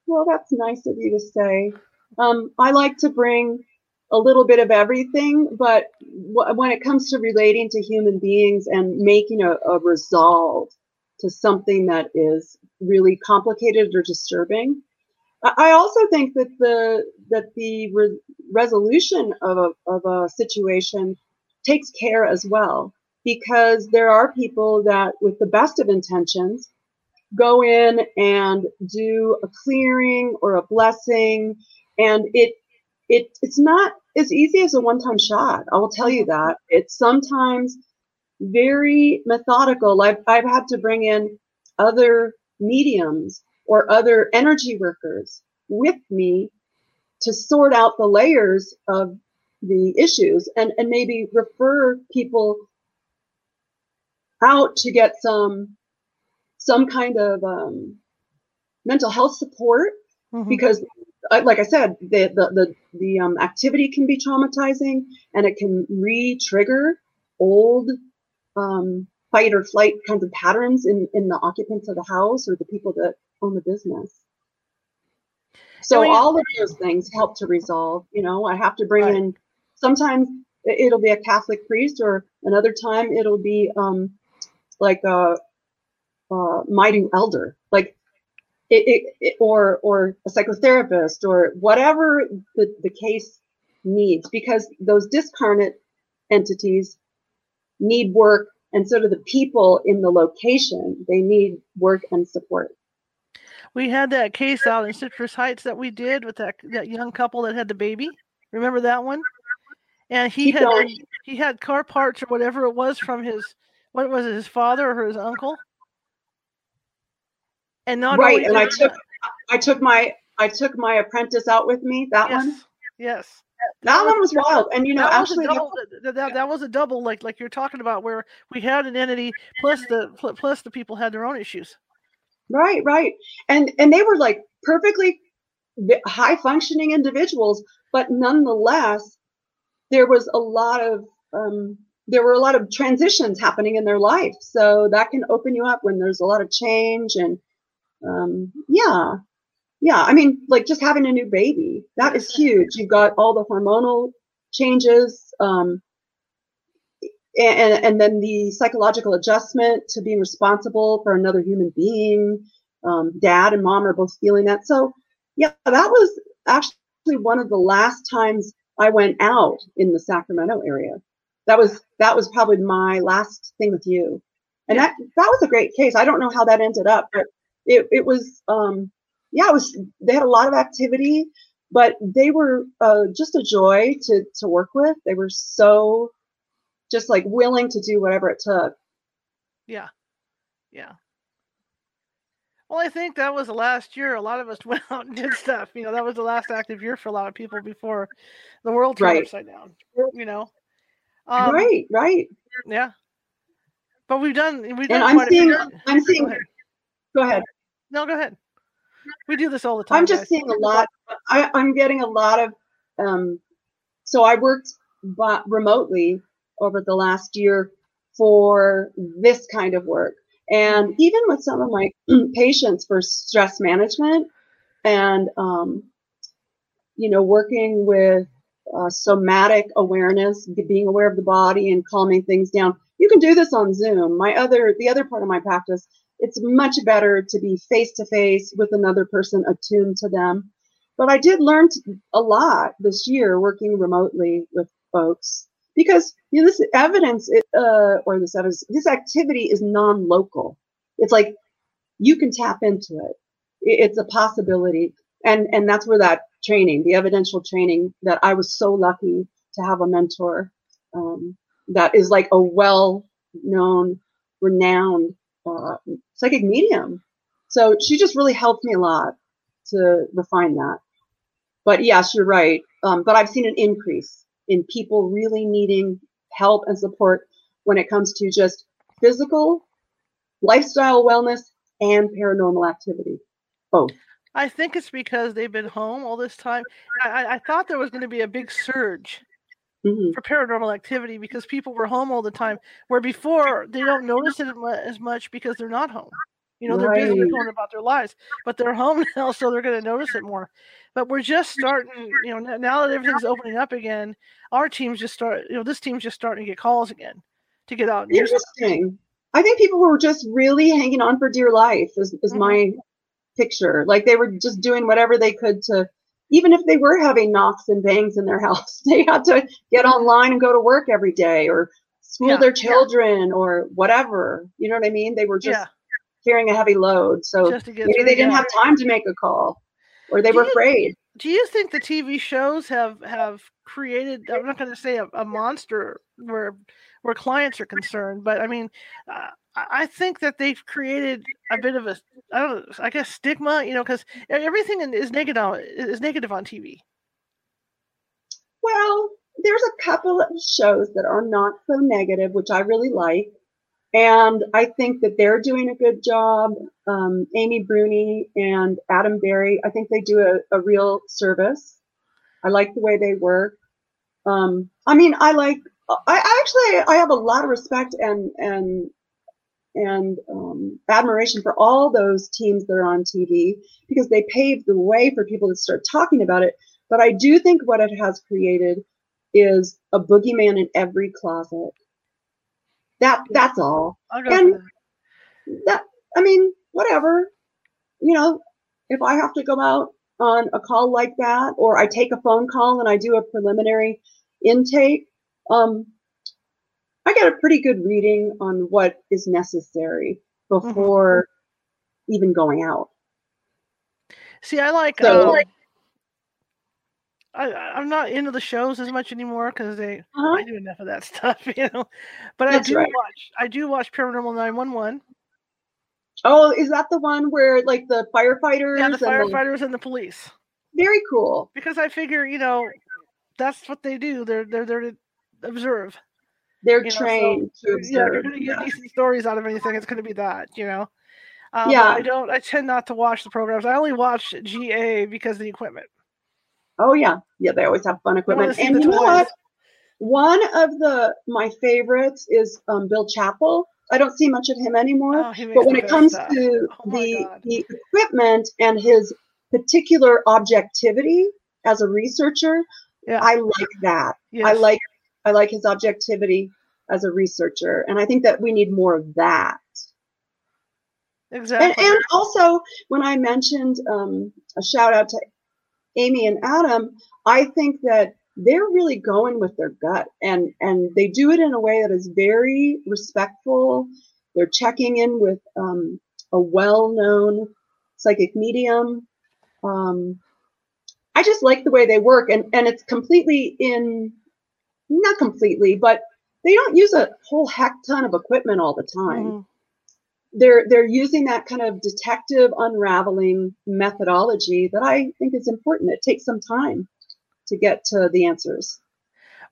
Speaker 2: Well, that's nice of you to say. Um, I like to bring a little bit of everything, but w- when it comes to relating to human beings and making a, a resolve to something that is really complicated or disturbing, I also think that the that the re- resolution of a, of a situation takes care as well because there are people that with the best of intentions go in and do a clearing or a blessing and it it it's not as easy as a one-time shot. I will tell you mm-hmm. that. It's sometimes very methodical. I've, I've had to bring in other mediums or other energy workers with me to sort out the layers of the issues and, and maybe refer people out to get some some kind of um, mental health support mm-hmm. because like I said, the the the, the um, activity can be traumatizing, and it can re-trigger old um, fight or flight kinds of patterns in in the occupants of the house or the people that own the business. So all of those things help to resolve. You know, I have to bring right. in. Sometimes it'll be a Catholic priest, or another time it'll be um, like a, a Maidu elder. Like it, it, or or a psychotherapist or whatever the, the case needs because those discarnate entities need work and so do the people in the location. They need work and support.
Speaker 1: We had that case out in citrus heights that we did with that that young couple that had the baby. Remember that one and he had he had car parts or whatever it was from his what was it his father or his uncle
Speaker 2: and not right. And I took I took my I took my apprentice out with me. That
Speaker 1: yes.
Speaker 2: one.
Speaker 1: Yes.
Speaker 2: That, that one was wild, and you know,
Speaker 1: that
Speaker 2: actually,
Speaker 1: double, that, that, that was a double, like like you're talking about, where we had an entity plus the plus the people had their own issues.
Speaker 2: Right, right, and and they were like perfectly high functioning individuals, but nonetheless, there was a lot of um, there were a lot of transitions happening in their life, so that can open you up when there's a lot of change and um, yeah, yeah. I mean, like just having a new baby, that is huge. You've got all the hormonal changes, um, and, and then the psychological adjustment to being responsible for another human being. Um, dad and mom are both feeling that. So, yeah, that was actually one of the last times I went out in the Sacramento area. That was that was probably my last thing with you, and that that was a great case. I don't know how that ended up, but it, it was um yeah it was they had a lot of activity but they were uh, just a joy to to work with. They were so just like willing to do whatever it took.
Speaker 1: Yeah. Yeah well i think that was the last year a lot of us went out and did stuff you know that was the last active year for a lot of people before the world turned right. upside down you know
Speaker 2: um, right right
Speaker 1: yeah but we've done we've
Speaker 2: done and i'm seeing i'm seeing go ahead
Speaker 1: no, go ahead. We do this all the time.
Speaker 2: I'm just guys. seeing a lot. I, am getting a lot of. Um, so I worked remotely over the last year for this kind of work, and even with some of my patients for stress management, and um, you know, working with uh, somatic awareness, being aware of the body and calming things down. You can do this on Zoom. My other, the other part of my practice, it's much better to be face to face with another person attuned to them. But I did learn a lot this year working remotely with folks because you know, this evidence, uh, or this evidence, this activity is non-local. It's like you can tap into it. It's a possibility, and and that's where that training, the evidential training, that I was so lucky to have a mentor um, that is like a well-known, renowned uh, psychic medium. So she just really helped me a lot to refine that. But yes, you're right. Um, but I've seen an increase in people really needing help and support when it comes to just physical, lifestyle wellness, and paranormal activity. Both.
Speaker 1: I think it's because they've been home all this time. I, I thought there was going to be a big surge mm-hmm. for paranormal activity because people were home all the time, where before they don't notice it as much because they're not home. You know, they're right. busy going about their lives, but they're home now, so they're going to notice it more. But we're just starting, you know, now that everything's opening up again, our team's just start, you know, this team's just starting to get calls again to get out.
Speaker 2: Interesting. I think people were just really hanging on for dear life, is, is mm-hmm. my picture. Like they were just doing whatever they could to, even if they were having knocks and bangs in their house, they had to get online and go to work every day or school yeah, their children yeah. or whatever. You know what I mean? They were just yeah. Carrying a heavy load. So maybe they didn't have time to make a call or they do were you, afraid.
Speaker 1: Do you think the TV shows have have created? I'm not going to say a, a monster where where clients are concerned, but I mean, uh, I think that they've created a bit of a, I don't know, I guess stigma, you know, because everything is negative is negative on TV.
Speaker 2: Well, there's a couple of shows that are not so negative, which I really like, and I think that they're doing a good job. Um, Amy Bruni and Adam Berry, I think they do a, a real service. I like the way they work. Um, I mean, I like. I actually I have a lot of respect and and and um, admiration for all those teams that are on TV because they paved the way for people to start talking about it. But I do think what it has created is a boogeyman in every closet. That that's all. And that I mean, whatever. You know, if I have to go out on a call like that, or I take a phone call and I do a preliminary intake, um, I get a pretty good reading on what is necessary mm-hmm. before mm-hmm. even going out.
Speaker 1: See, I like. So, um, I, I'm not into the shows as much anymore because they uh-huh. I do enough of that stuff, you know. But That's I do right. watch. I do watch Paranormal Nine One One.
Speaker 2: Oh, is that the one where like the firefighters?
Speaker 1: Yeah, the firefighters and the, and the police.
Speaker 2: Very cool.
Speaker 1: Because I figure, you know, that's what they do. They're they're there to observe.
Speaker 2: They're you trained know, so, to observe. Yeah,
Speaker 1: you're going to get yeah. decent stories out of anything. It's going to be that, you know. Um, yeah. I don't. I tend not to watch the programs. I only watch GA because of the equipment.
Speaker 2: Oh yeah, yeah. They always have fun equipment. And you know what? One of the my favorites is um, Bill Chappell. I don't see much of him anymore. Oh, but when it comes stuff. to oh the the equipment and his particular objectivity as a researcher, yeah. I like that. Yes. I like I like his objectivity as a researcher, and I think that we need more of that.
Speaker 1: Exactly.
Speaker 2: And, and also, when I mentioned um, a shout out to Amy and Adam, I think that they're really going with their gut, and and they do it in a way that is very respectful. They're checking in with um, a well-known psychic medium. Um, I just like the way they work, and and it's completely in not completely, but they don't use a whole heck ton of equipment all the time. Mm. They're they're using that kind of detective unraveling methodology that I think is important. It takes some time to get to the answers.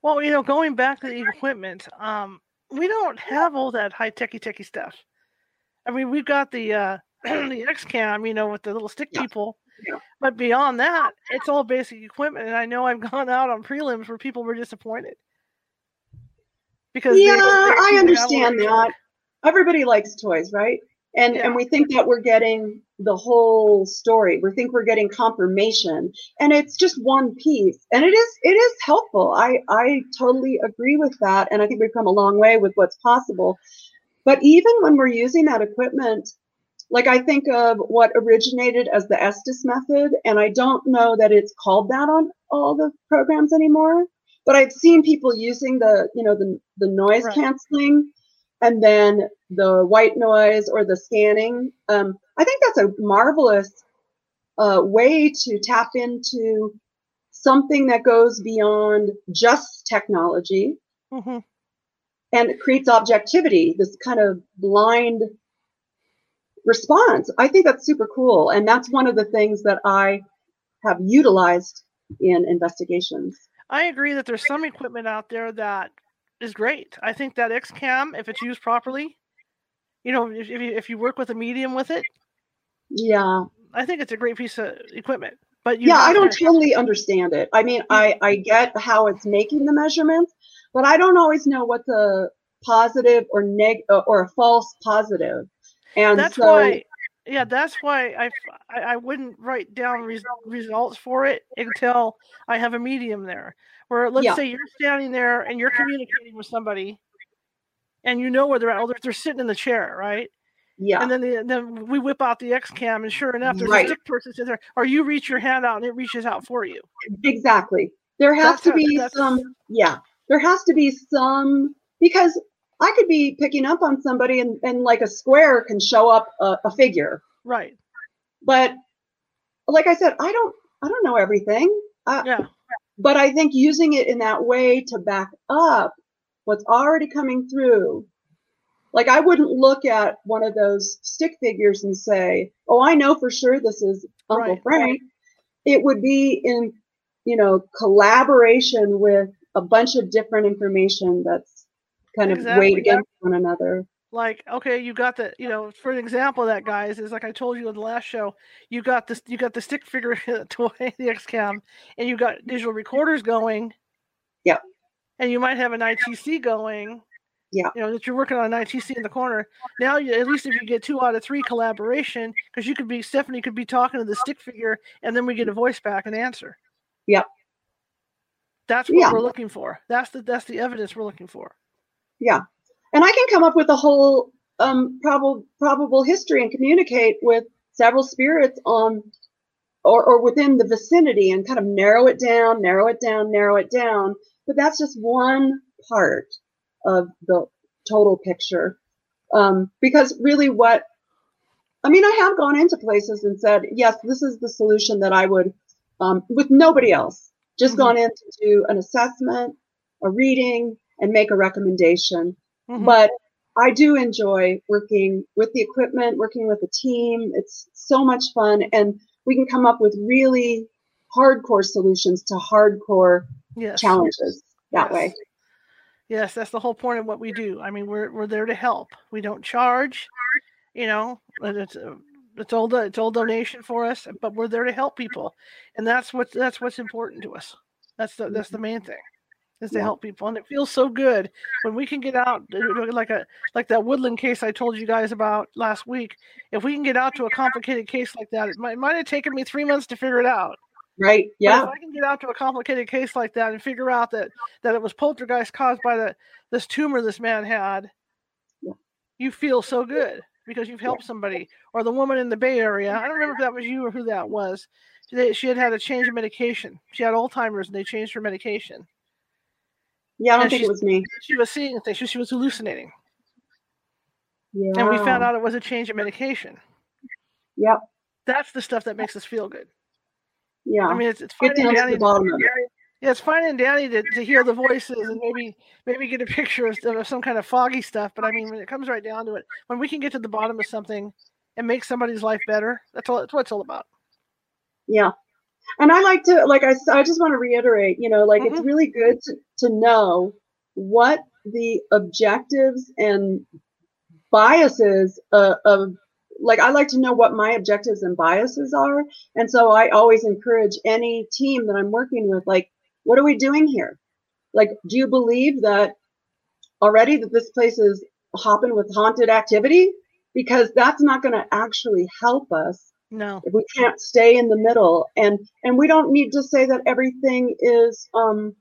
Speaker 1: Well, you know, going back to the equipment, um, we don't have all that high techy techy stuff. I mean, we've got the uh, the X cam, you know, with the little stick yeah. people. Yeah. But beyond that, it's all basic equipment. And I know I've gone out on prelims where people were disappointed.
Speaker 2: Because yeah, I understand that. Everybody likes toys, right? and
Speaker 1: Yeah.
Speaker 2: and we think that we're getting the whole story. We think we're getting confirmation. And it's just one piece. And it is it is helpful. I i totally agree with that. And i think we've come a long way with what's possible. But even when we're using that equipment like i think of what originated as the estes method. And i don't know that it's called that on all the programs anymore. But i've seen people using the you know the, the noise
Speaker 1: Right.
Speaker 2: canceling and then the white noise or the scanning. Um, I think that's a marvelous uh, way to tap into something that goes beyond just technology
Speaker 1: hmm
Speaker 2: and it creates objectivity, this kind of blind response. I think that's super cool. And that's one of the things that I have utilized in investigations.
Speaker 1: I agree that there's some equipment out there that is great. I think that XCam, if it's used properly, you know, if, if, you, if you work with a medium with it,
Speaker 2: Yeah.
Speaker 1: I think it's a great piece of equipment. But you
Speaker 2: yeah i don't
Speaker 1: to-
Speaker 2: totally understand it i mean i i get how it's making the measurements but i don't always know what's a positive or neg or a false positive. positive and
Speaker 1: that's
Speaker 2: so
Speaker 1: why yeah that's why I, I wouldn't write down res- results for it until i have a medium there. Where let's
Speaker 2: Yeah.
Speaker 1: say you're standing there and you're communicating with somebody and you know where they're at oh, they're, they're sitting in the chair right?
Speaker 2: Yeah.
Speaker 1: And then the, then we whip out the x cam and sure enough there's
Speaker 2: Right.
Speaker 1: a stick person sitting there or you reach your hand out and it reaches out for you.
Speaker 2: Exactly. There has
Speaker 1: That's
Speaker 2: to be
Speaker 1: that's-
Speaker 2: some yeah there has to be some because i could be picking up on somebody and, and like a square can show up a, a figure
Speaker 1: right
Speaker 2: but like i said i don't i don't know everything uh,
Speaker 1: yeah
Speaker 2: but I think using it in that way to back up what's already coming through. Like I wouldn't look at one of those stick figures and say, "Oh, I know for sure this is Uncle
Speaker 1: Right.
Speaker 2: Frank." It would be in, you know, collaboration with a bunch of different information that's kind of
Speaker 1: Exactly.
Speaker 2: weighed against one another.
Speaker 1: like okay you got the you know for an example of that guys is like i told you in the last show you got this you got the stick figure toy the xcam and you got digital recorders going
Speaker 2: yeah
Speaker 1: and you might have an itc going
Speaker 2: Yeah.
Speaker 1: you know that you're working on an itc in the corner now you, at least if you get two out of three collaboration because you could be stephanie could be talking to the stick figure and then we get a voice back and answer
Speaker 2: yeah
Speaker 1: that's what
Speaker 2: Yeah.
Speaker 1: we're looking for that's the that's the evidence we're looking for
Speaker 2: Yeah. And I can come up with a whole um, probable probable history and communicate with several spirits on or, or within the vicinity and kind of narrow it down, narrow it down, narrow it down. But that's just one part of the total picture. Um, because really what I mean, I have gone into places and said, yes, this is the solution that I would, um, with nobody else, just
Speaker 1: Mhm.
Speaker 2: gone in to do an assessment, a reading, and make a recommendation.
Speaker 1: Mhm.
Speaker 2: But I do enjoy working with the equipment, working with the team. It's so much fun, and we can come up with really hardcore solutions to hardcore
Speaker 1: yes
Speaker 2: challenges that
Speaker 1: Yes.
Speaker 2: way.
Speaker 1: Yes, that's the whole point of what we do. I mean, we're we're there to help. We don't charge, you know. It's a, it's all it's all donation for us, but we're there to help people, and that's what that's what's important to us. That's the that's the main thing, is to
Speaker 2: Yeah.
Speaker 1: help people, and it feels so good when we can get out uh, like a like that woodland case I told you guys about last week. If we can get out to a complicated case like that, it might, it might have taken me three months to figure it out.
Speaker 2: Right?
Speaker 1: But
Speaker 2: Yeah.
Speaker 1: if I can get out to a complicated case like that and figure out that that it was poltergeist caused by the this tumor this man had,
Speaker 2: Yeah.
Speaker 1: you feel so good because you've helped somebody. Or the woman in the Bay Area, I don't remember if that was you or who that was. She had had a change of medication. She had Alzheimer's and they changed her medication.
Speaker 2: Yeah. I don't
Speaker 1: and
Speaker 2: think it was me.
Speaker 1: She was seeing things. She, she was hallucinating,
Speaker 2: Yeah.
Speaker 1: and we found out it was a change of medication.
Speaker 2: Yep.
Speaker 1: That's the stuff that makes us feel good.
Speaker 2: Yeah.
Speaker 1: I mean, it's it's fine
Speaker 2: Get
Speaker 1: and
Speaker 2: down to
Speaker 1: dandy
Speaker 2: the bottom.
Speaker 1: Yeah, it's fine and dandy to, to hear the voices and maybe maybe get a picture of, of some kind of foggy stuff. But I mean, when it comes right down to it, when we can get to the bottom of something and make somebody's life better, that's all. That's what it's all about.
Speaker 2: Yeah. And I like to, like, I, I just want to reiterate, you know, like, it's
Speaker 1: Mhm.
Speaker 2: really good to, to know what the objectives and biases uh, of, like, I like to know what my objectives and biases are. And so I always encourage any team that I'm working with, like, what are we doing here? Like, do you believe that already that this place is hopping with haunted activity? because that's not going to actually help us
Speaker 1: No.
Speaker 2: we can't stay in the middle and and we don't need to say that everything is um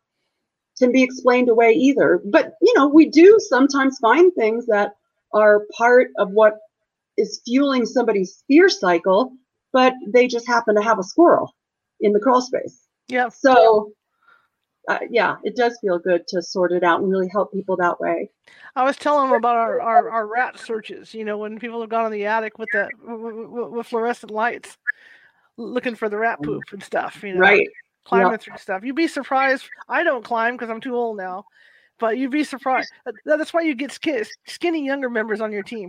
Speaker 2: can be explained away either but you know we do sometimes find things that are part of what is fueling somebody's fear cycle but they just happen to have a squirrel in the crawl space
Speaker 1: Yeah.
Speaker 2: so uh, yeah it does feel good to sort it out and really help people that way
Speaker 1: I was telling them about our, our, our rat searches. You know, when people have gone in the attic with the with, with- fluorescent lights, looking for the rat poop and stuff. You know,
Speaker 2: right
Speaker 1: climbing through stuff. You'd be surprised. I don't climb because I'm too old now, but you'd be surprised. That's why you get sk- skinny younger members on your team.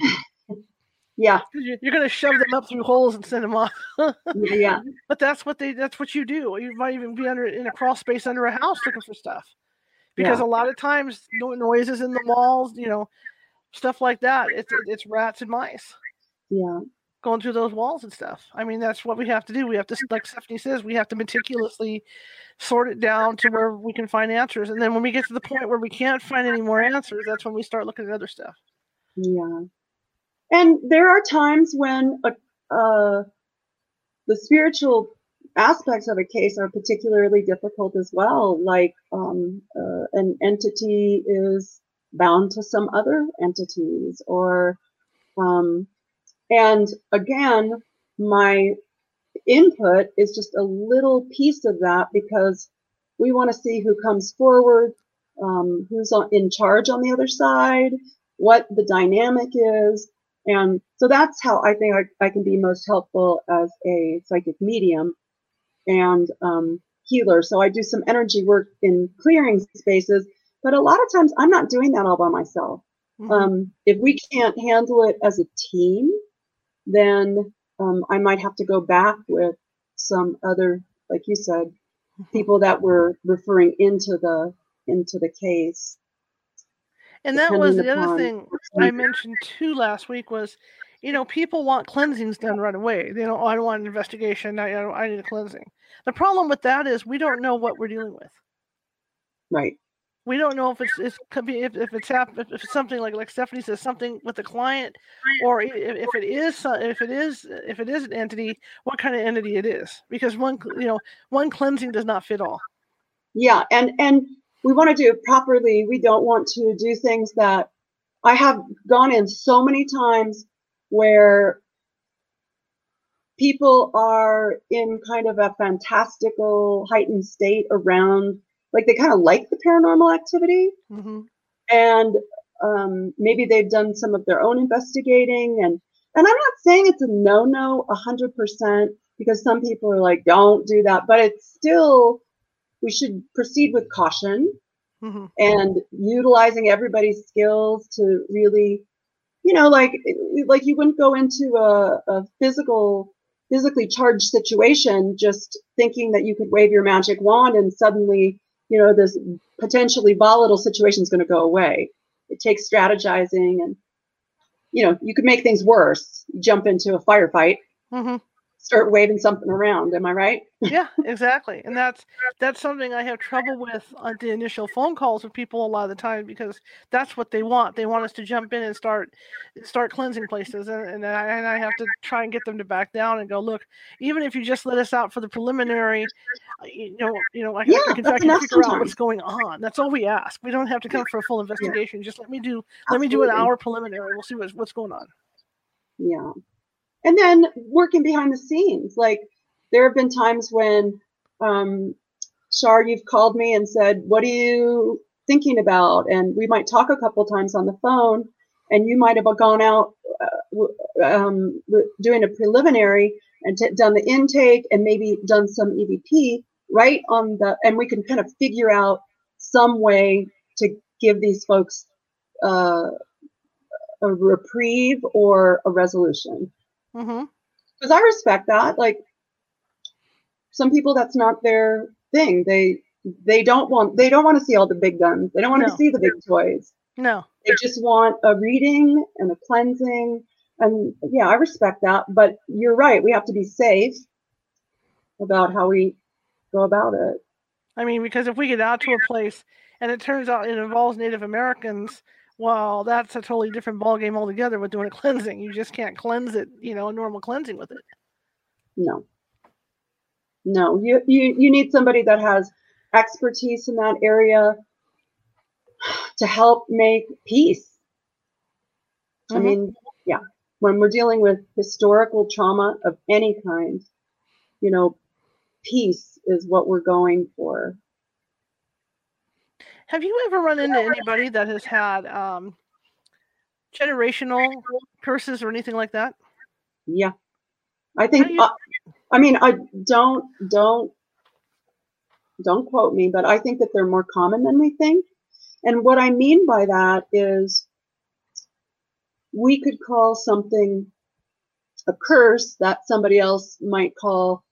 Speaker 2: Yeah
Speaker 1: you- You're going to shove them up through holes and send them off.
Speaker 2: yeah yeah
Speaker 1: But that's what they. That's what you do. You might even be under in a crawl space under a house looking for stuff, because a lot of times no noises in the walls, you know, stuff like that. It's it's rats and mice
Speaker 2: yeah
Speaker 1: going through those walls and stuff. I mean, that's what we have to do. We have to, like Stephanie says, we have to meticulously sort it down to where we can find answers. And then when we get to the point where we can't find any more answers, that's when we start looking at other stuff.
Speaker 2: Yeah. And there are times when uh, uh, the spiritual aspects of a case are particularly difficult as well. Like um, uh, an entity is bound to some other entities, or, um, and again, my input is just a little piece of that because we want to see who comes forward, um, who's on, in charge on the other side, what the dynamic is. And so that's how I think I, I can be most helpful as a psychic medium and um, healer. So I do some energy work in clearing spaces, but a lot of times I'm not doing that all by myself.
Speaker 1: Mhm.
Speaker 2: Um, if we can't handle it as a team, then um, I might have to go back with some other, like you said, people that were referring into the into the case.
Speaker 1: And that was the other thing I mentioned too last week was, you know, people want cleansings done right away. They don't. Oh, I don't want an investigation. I, I, don't, I need a cleansing. The problem with that is we don't know what we're dealing with.
Speaker 2: Right.
Speaker 1: we don't know if it's, it's could be if, if it's hap- if it's something like like Stephanie says something with the client or if, if it is if it is if it is an entity what kind of entity it is because one you know one cleansing does not fit all
Speaker 2: Yeah, and and we want to do it properly. We don't want to do things that I have gone in so many times where people are in kind of a fantastical heightened state around like they kind of like the paranormal activity.
Speaker 1: Hmm
Speaker 2: and um, maybe they've done some of their own investigating. And and i'm not saying it's a no-no 100% because some people are like don't do that. But it's still we should proceed with caution
Speaker 1: hmm
Speaker 2: and utilizing everybody's skills to really you know like like you wouldn't go into a, a physical physically charged situation just thinking that you could wave your magic wand and suddenly you know this potentially volatile situation is going to go away. It takes strategizing and you know you could make things worse. You jump into a firefight.
Speaker 1: Hmm
Speaker 2: start waving something around am i right?
Speaker 1: Yeah exactly and that's that's something i have trouble with on the initial phone calls with people a lot of the time because that's what they want they want us to jump in and start start cleansing places and, and, I, and i have to try and get them to back down and go look even if you just let us out for the preliminary uh, you know you know i,
Speaker 2: Yeah,
Speaker 1: I can, I can figure out what's going on that's all we ask we don't have to come for a full investigation just let me do let me do an hour preliminary we'll see what's, what's going on.
Speaker 2: Yeah. And then working behind the scenes. Like there have been times when um Shar, you've called me and said, What are you thinking about? And we might talk a couple times on the phone, and you might have gone out uh, um, doing a preliminary and done the intake and maybe done some EVP right on the, and we can kind of figure out some way to give these folks uh, a reprieve or a resolution
Speaker 1: hmm
Speaker 2: because I respect that. Like some people, that's not their thing. They they don't want they don't want to see all the big guns. They don't want
Speaker 1: No.
Speaker 2: to see the big toys.
Speaker 1: no
Speaker 2: They just want a reading and a cleansing. And yeah, I respect that. But you're right. We have to be safe about how we go about it.
Speaker 1: I mean, because if we get out to a place and it turns out it involves Native Americans well, that's a totally different ballgame altogether with doing a cleansing. You just can't cleanse it, you know, a normal cleansing with it.
Speaker 2: No. No, you, you, you need somebody that has expertise in that area to help make peace. Mm-hmm. I mean, yeah, when we're dealing with historical trauma of any kind, you know, peace is what we're going for.
Speaker 1: Have you ever run into anybody that has had um, generational curses or anything like that?
Speaker 2: Yeah, I think. You... Uh, I mean, I don't don't don't quote me, but I think that they're more common than we think. And what I mean by that is we could call something a curse that somebody else might call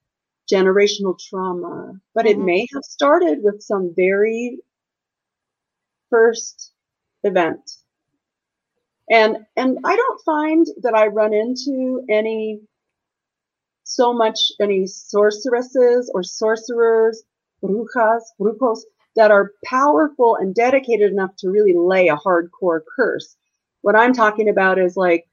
Speaker 2: generational trauma, but mm-hmm. it may have started with some very first event. And and I don't find that I run into any so much any sorceresses or sorcerers, brujas, brujos that are powerful and dedicated enough to really lay a hardcore curse. What I'm talking about is like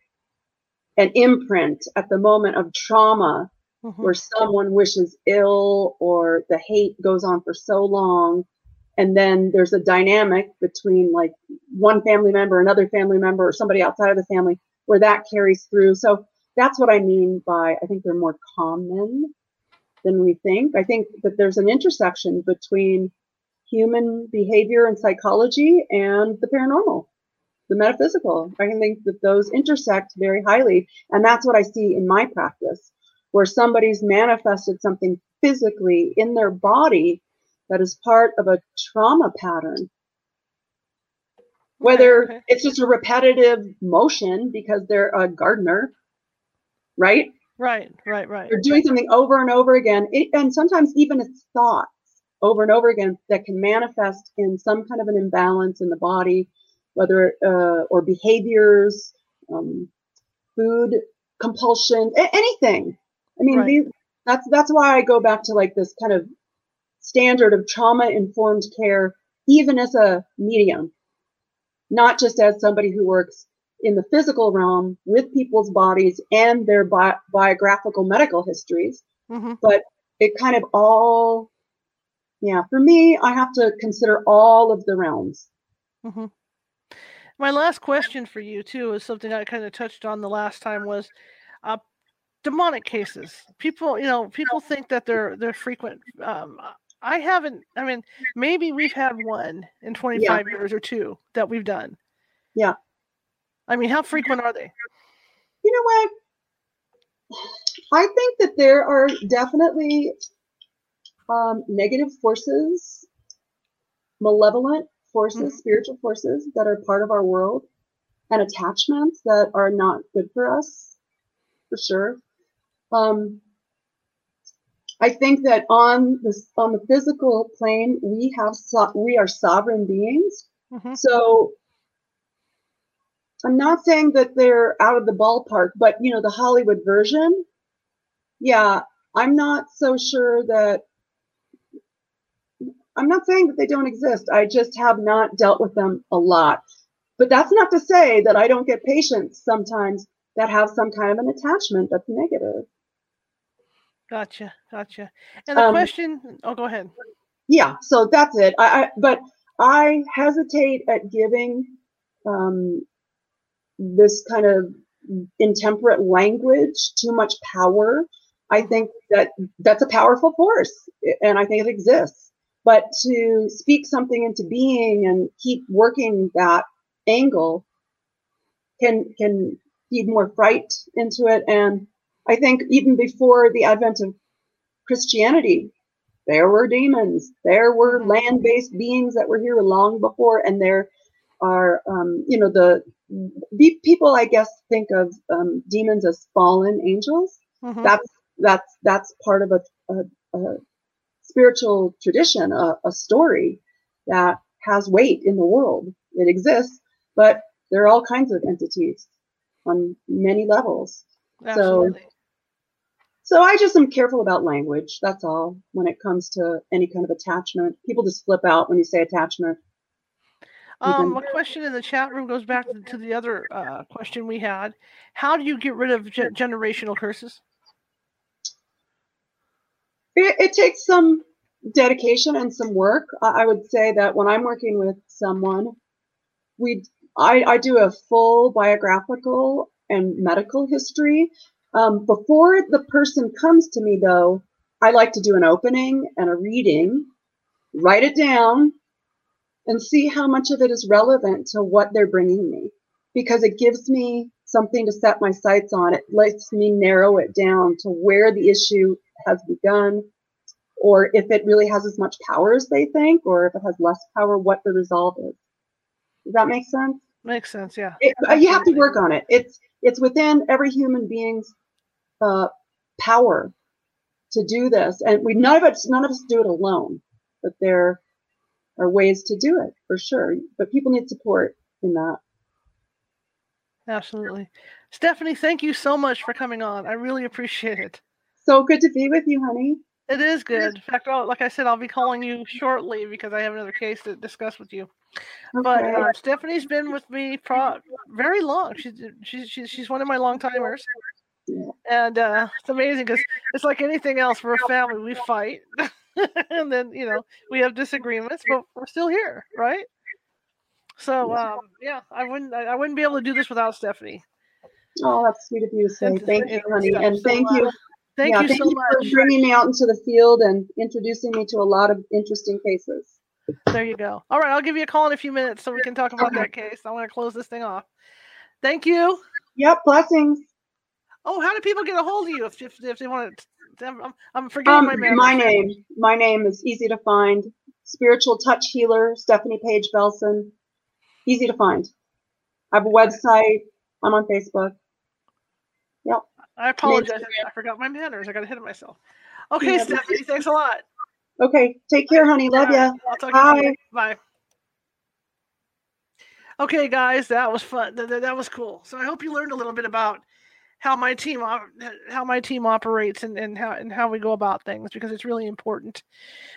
Speaker 2: an imprint at the moment of trauma mm-hmm. where someone wishes ill or the hate goes on for so long. And then there's a dynamic between like one family member, another family member, or somebody outside of the family where that carries through. So that's what I mean by I think they're more common than we think. I think that there's an intersection between human behavior and psychology and the paranormal the metaphysical. I can think that those intersect very highly. And that's what I see in my practice, where somebody's manifested something physically in their body that is part of a trauma pattern. Whether okay, it's just a repetitive motion because they're a gardener, right?
Speaker 1: Right, right, right.
Speaker 2: They're doing something over and over again. It, and sometimes even it's thoughts over and over again that can manifest in some kind of an imbalance in the body whether uh, or behaviors, um, food compulsion, a- anything. I mean, right. these, that's that's why I go back to like this kind of standard of trauma informed care, even as a medium, not just as somebody who works in the physical realm with people's bodies and their bi- biographical medical histories, mm-hmm. but it kind of all, yeah, for me, I have to consider all of the realms.
Speaker 1: Mm-hmm. My last question for you too is something I kind of touched on the last time was uh, demonic cases. People, you know, people think that they're they're frequent. Um, I haven't. I mean, maybe we've had one in 25 yeah. years or two that we've done.
Speaker 2: Yeah.
Speaker 1: I mean, how frequent are they?
Speaker 2: You know what? I think that there are definitely um, negative forces, malevolent forces, mm-hmm. spiritual forces that are part of our world, and attachments that are not good for us, for sure. Um, I think that on the on the physical plane, we have so, we are sovereign beings. Mm-hmm. So I'm not saying that they're out of the ballpark, but you know the Hollywood version. Yeah, I'm not so sure that I'm not saying that they don't exist. I just have not dealt with them a lot. But that's not to say that I don't get patients sometimes that have some kind of an attachment that's negative.
Speaker 1: Gotcha, gotcha. And the um, question, oh, go ahead.
Speaker 2: Yeah, so that's it. I, I but I hesitate at giving um, this kind of intemperate language too much power. I think that that's a powerful force, and I think it exists. But to speak something into being and keep working that angle can can feed more fright into it. And I think even before the advent of Christianity, there were demons. There were mm-hmm. land-based beings that were here long before, and there are, um, you know, the, the, people I guess think of um, demons as fallen angels. Mm-hmm. That's that's that's part of a, a, a spiritual tradition, a, a story that has weight in the world. It exists, but there are all kinds of entities on many levels. Absolutely. So, so I just am careful about language. That's all. When it comes to any kind of attachment, people just flip out when you say attachment.
Speaker 1: Um, a question in the chat room goes back to, the other uh, question we had. How do you get rid of ge- generational curses?
Speaker 2: It, it, takes some dedication and some work. I, I would say that when I'm working with someone, we I, I do a full biographical and medical history. Um, before the person comes to me, though, I like to do an opening and a reading, write it down, and see how much of it is relevant to what they're bringing me because it gives me something to set my sights on. It lets me narrow it down to where the issue has begun, or if it really has as much power as they think, or if it has less power, what the resolve is. Does that make sense?
Speaker 1: Makes sense, yeah.
Speaker 2: It, you have to work on it. It's it's within every human being's uh, power to do this, and we none of us none of us do it alone. But there are ways to do it for sure. But people need support in that.
Speaker 1: Absolutely, Stephanie. Thank you so much for coming on. I really appreciate it.
Speaker 2: So good to be with you, honey.
Speaker 1: It is good. In fact, like I said, I'll be calling you shortly because I have another case to discuss with you. Okay. But uh, Stephanie's been with me pro- very long. She's she's she's she's one of my long timers, and uh, it's amazing because it's like anything else. We're a family. We fight, and then you know we have disagreements, but we're still here, right? So um, yeah, I wouldn't I wouldn't be able to do this without Stephanie.
Speaker 2: Oh, that's sweet of you to. Thank you, honey, and thank you.
Speaker 1: Thank
Speaker 2: yeah,
Speaker 1: you
Speaker 2: thank
Speaker 1: so
Speaker 2: you
Speaker 1: much
Speaker 2: for bringing me out into the field and introducing me to a lot of interesting cases.
Speaker 1: There you go. All right, I'll give you a call in a few minutes so we can talk about that case. I want to close this thing off. Thank you.
Speaker 2: Yep, blessings.
Speaker 1: Oh, how do people get a hold of you if, if, if they want to? I'm, I'm forgetting
Speaker 2: um,
Speaker 1: my name.
Speaker 2: My name. My name is easy to find. Spiritual Touch Healer, Stephanie Page Belson. Easy to find. I have a website. I'm on Facebook.
Speaker 1: I apologize. I forgot my manners. I got ahead of myself. Okay, yeah, Stephanie, thanks a lot.
Speaker 2: Okay, take care, honey. Love ya. Bye.
Speaker 1: Bye. Okay, guys, that was fun. That, that, that was cool. So I hope you learned a little bit about how my team how my team operates and, and how and how we go about things because it's really important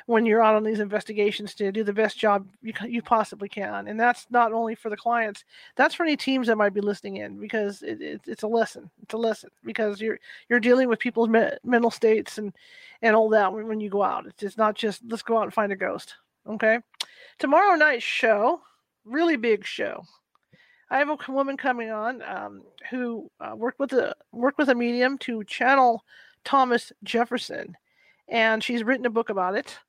Speaker 1: when you're out on these investigations to do the best job you, you possibly can. And that's not only for the clients that's for any teams that might be listening in because it, it, it's a lesson it's a lesson because you're you're dealing with people's me- mental states and and all that when, when you go out. It's just not just let's go out and find a ghost okay? Tomorrow night's show really big show I have a woman coming on um, who uh, worked with a worked with a medium to channel Thomas Jefferson, and she's written a book about it,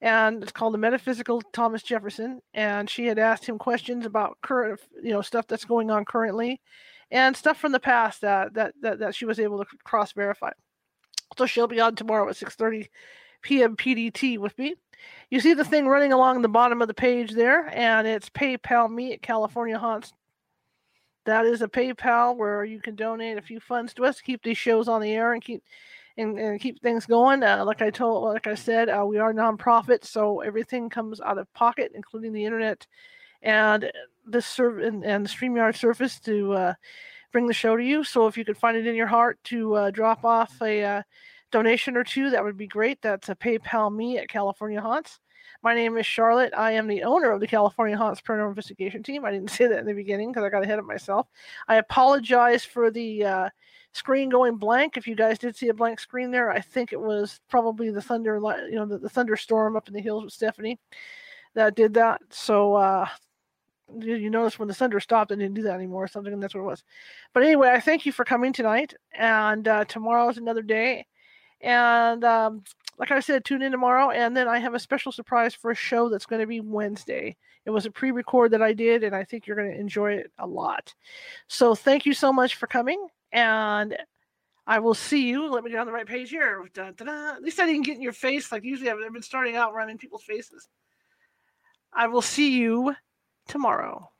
Speaker 1: and it's called The Metaphysical Thomas Jefferson. And she had asked him questions about current, you know, stuff that's going on currently, and stuff from the past that that that, that she was able to cross verify. So she'll be on tomorrow at 6:30 p.m. PDT with me. You see the thing running along the bottom of the page there, and it's PayPal me at California Haunts that is a PayPal where you can donate a few funds to us to keep these shows on the air and keep and, and keep things going. Uh, like I told, like I said, uh, we are nonprofit, so everything comes out of pocket, including the internet and the serve and, and the Streamyard surface to uh, bring the show to you. So if you could find it in your heart to uh, drop off a uh, donation or two, that would be great. That's a PayPal me at California Haunts. My name is Charlotte. I am the owner of the California Haunts Paranormal Investigation Team. I didn't say that in the beginning because I got ahead of myself. I apologize for the uh, screen going blank. If you guys did see a blank screen there, I think it was probably the thunder, you know, the, the thunderstorm up in the hills with Stephanie that did that. So uh, you, you notice when the thunder stopped, I didn't do that anymore or something, and that's what it was. But anyway, I thank you for coming tonight, and uh, tomorrow is another day. And um, like I said, tune in tomorrow. And then I have a special surprise for a show that's going to be Wednesday. It was a pre record that I did, and I think you're going to enjoy it a lot. So thank you so much for coming. And I will see you. Let me get on the right page here. At least I didn't get in your face. Like usually I've been starting out running people's faces. I will see you tomorrow.